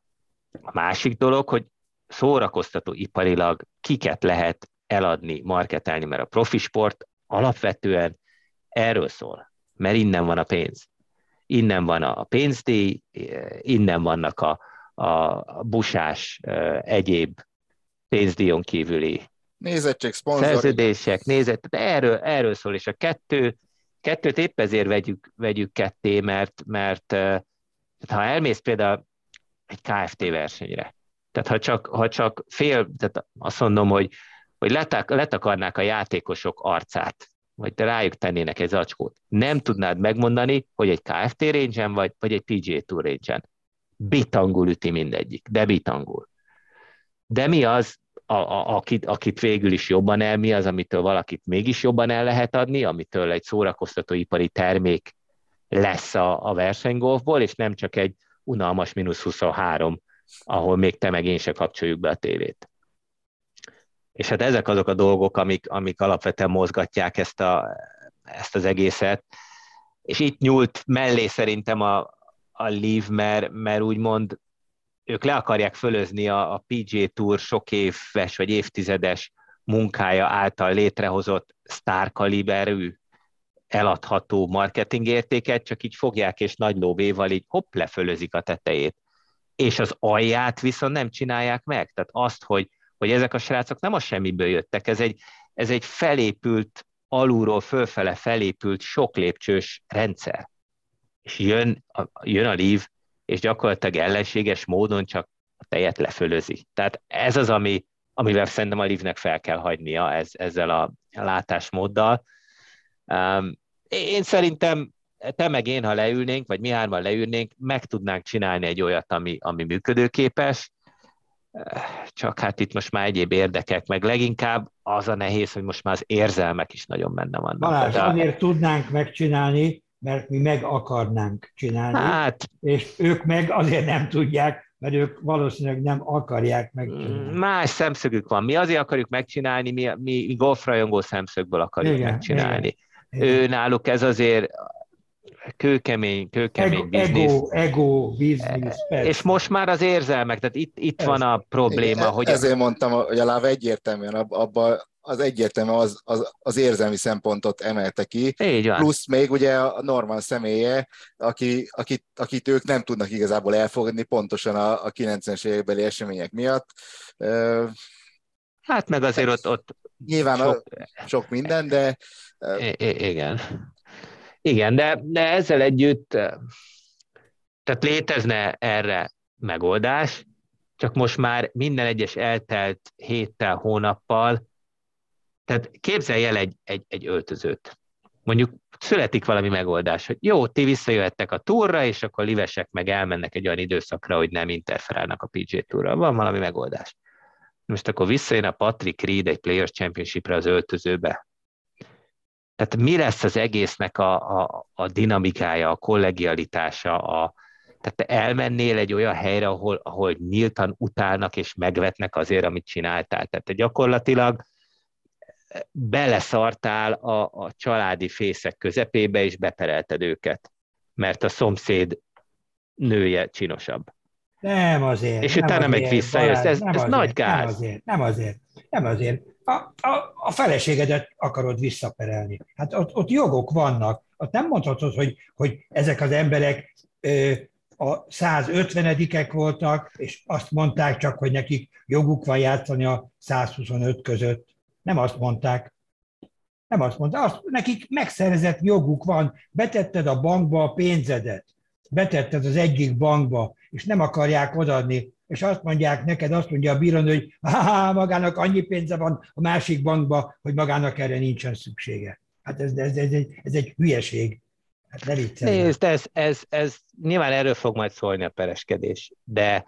A másik dolog, hogy szórakoztató iparilag kiket lehet eladni, marketelni, mert a profi sport alapvetően erről szól, mert innen van a pénz. Innen van a pénzdíj, innen vannak a, a busás egyéb pénzdíjon kívüli Nézettség, szponzor. Szerződések, nézet, erről, erről szól, és a kettő kettőt épp ezért vegyük, vegyük ketté, mert, mert ha elmész például egy KFT versenyre, tehát ha csak, ha csak fél, tehát azt mondom, hogy, hogy letak, letakarnák a játékosok arcát, vagy te rájuk tennének egy zacskót, nem tudnád megmondani, hogy egy KFT range vagy, vagy egy PGA Tour range Bitangul üti mindegyik, de bitangul. De mi az, a, a, akit, akit végül is jobban el, mi az, amitől valakit mégis jobban el lehet adni, amitől egy szórakoztatóipari termék lesz a, a versenygolfból, és nem csak egy unalmas mínusz 23, ahol még te meg én se kapcsoljuk be a tévét. És hát ezek azok a dolgok, amik, amik alapvetően mozgatják ezt, a, ezt az egészet. És itt nyúlt mellé szerintem a, a Leave, mert, mert úgymond ők le akarják fölözni a, a PG Tour sok éves vagy évtizedes munkája által létrehozott sztárkaliberű eladható marketingértéket, csak így fogják és nagy lóvéval így hopp lefölözik a tetejét. És az alját viszont nem csinálják meg. Tehát azt, hogy, hogy ezek a srácok nem a semmiből jöttek, ez egy, ez egy felépült, alulról fölfele felépült sok lépcsős rendszer. És jön a, jön a lív, és gyakorlatilag ellenséges módon csak a tejet lefölözi. Tehát ez az, ami, amivel szerintem a Livnek fel kell hagynia ez, ezzel a látásmóddal. Um, én szerintem te meg én, ha leülnénk, vagy mi hárman leülnénk, meg tudnánk csinálni egy olyat, ami, ami működőképes, csak hát itt most már egyéb érdekek, meg leginkább az a nehéz, hogy most már az érzelmek is nagyon benne vannak. Balázs, azért tudnánk megcsinálni, mert mi meg akarnánk csinálni, hát, és ők meg azért nem tudják, mert ők valószínűleg nem akarják megcsinálni. Más szemszögük van. Mi azért akarjuk megcsinálni, mi, mi golfrajongó szemszögből akarjuk igen, megcsinálni. Igen, igen. Ő náluk ez azért kőkemény, kőkemény ego, biznisz. Ego, ego biznisz, És most már az érzelmek, tehát itt, itt ez, van a probléma. Igen, hogy ezért a... mondtam, hogy a láv egyértelműen abban az egyértelmű az, az, az érzelmi szempontot emelte ki. Így van. Plusz még ugye a Norman személye, aki, akit, akit ők nem tudnak igazából elfogadni pontosan a, a 90-es évekbeli események miatt. Hát meg azért ott... ott nyilván sok, a, sok minden, de... Igen. Igen, de, de ezzel együtt tehát létezne erre megoldás, csak most már minden egyes eltelt héttel, hónappal tehát képzelj el egy, egy, egy öltözőt. Mondjuk születik valami megoldás, hogy jó, ti visszajöhettek a túra, és akkor livesek meg elmennek egy olyan időszakra, hogy nem interferálnak a PG túra. Van valami megoldás. Most akkor visszajön a Patrick Reed egy Players Championship-re az öltözőbe. Tehát mi lesz az egésznek a, a, a dinamikája, a kollegialitása, a, tehát te elmennél egy olyan helyre, ahol, ahol nyíltan utálnak és megvetnek azért, amit csináltál. Tehát te gyakorlatilag beleszartál a, a családi fészek közepébe, és beperelted őket, mert a szomszéd nője csinosabb. Nem azért. És utána nem meg visszajössz. Ez, ez azért, nagy gáz. Nem azért, nem azért. Nem azért. A, a, a feleségedet akarod visszaperelni. Hát ott, ott jogok vannak. Ott nem mondhatod, hogy, hogy ezek az emberek ö, a 150-ek voltak, és azt mondták csak, hogy nekik joguk van játszani a 125 között. Nem azt mondták. Nem azt mondta, azt, nekik megszerzett joguk van, betetted a bankba a pénzedet, betetted az egyik bankba, és nem akarják odaadni, és azt mondják neked, azt mondja a bíró, hogy ha magának annyi pénze van a másik bankba, hogy magának erre nincsen szüksége. Hát ez, ez, ez, egy, ez egy hülyeség. Hát ne Nézd, ez, ez, ez nyilván erről fog majd szólni a pereskedés, de,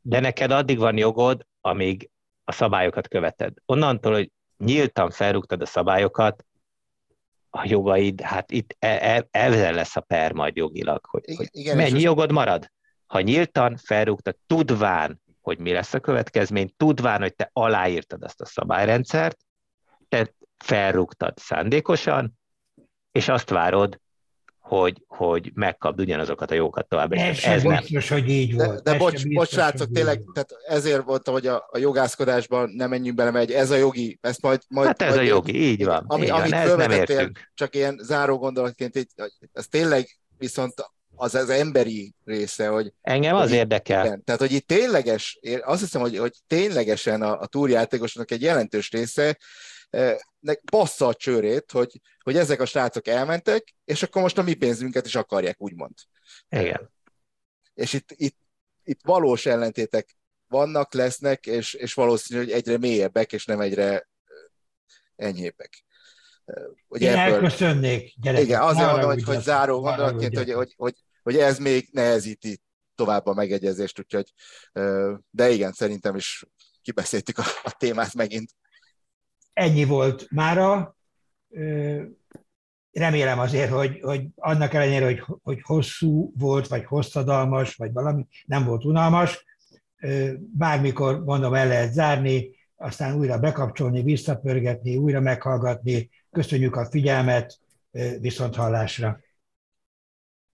de neked addig van jogod, amíg a szabályokat követed. Onnantól, hogy nyíltan felrúgtad a szabályokat, a jogaid, hát itt e, e, ezzel lesz a per majd jogilag, hogy, igen, hogy igen, mennyi jogod marad. Ha nyíltan felrúgtad, tudván, hogy mi lesz a következmény, tudván, hogy te aláírtad azt a szabályrendszert, te felrúgtad szándékosan, és azt várod, hogy, hogy megkapd ugyanazokat a jókat tovább. Ez, ez nem biztos, hogy így volt. De, de bocs, biztos, bocs, srácok, tényleg, tehát ezért voltam, hogy a, a jogászkodásban nem menjünk bele, mert ez a jogi, ezt majd... majd hát ez majd a jogi, én, így van. Ami, így amit van, nem értünk. Csak ilyen záró gondolatként, ez tényleg viszont az az emberi része, hogy... Engem az hogy érdekel. Igen, tehát, hogy itt tényleges, én azt hiszem, hogy, hogy ténylegesen a, a túrjátékosnak egy jelentős része bassza a csőrét, hogy, hogy ezek a srácok elmentek, és akkor most a mi pénzünket is akarják, úgymond. Igen. És itt, itt, itt valós ellentétek vannak, lesznek, és, és valószínű, hogy egyre mélyebbek, és nem egyre enyhébbek. Ugye Én ebből... elköszönnék, gyerekek. Igen, azért mondom, hogy, hogy záró gondolatként, hogy, hogy, hogy, hogy ez még nehezíti tovább a megegyezést, úgyhogy, de igen, szerintem is kibeszéltük a, a témát megint. Ennyi volt mára. Remélem azért, hogy, hogy annak ellenére, hogy, hogy hosszú volt, vagy hosszadalmas, vagy valami, nem volt unalmas, bármikor, mondom, el lehet zárni, aztán újra bekapcsolni, visszapörgetni, újra meghallgatni. Köszönjük a figyelmet, viszont hallásra!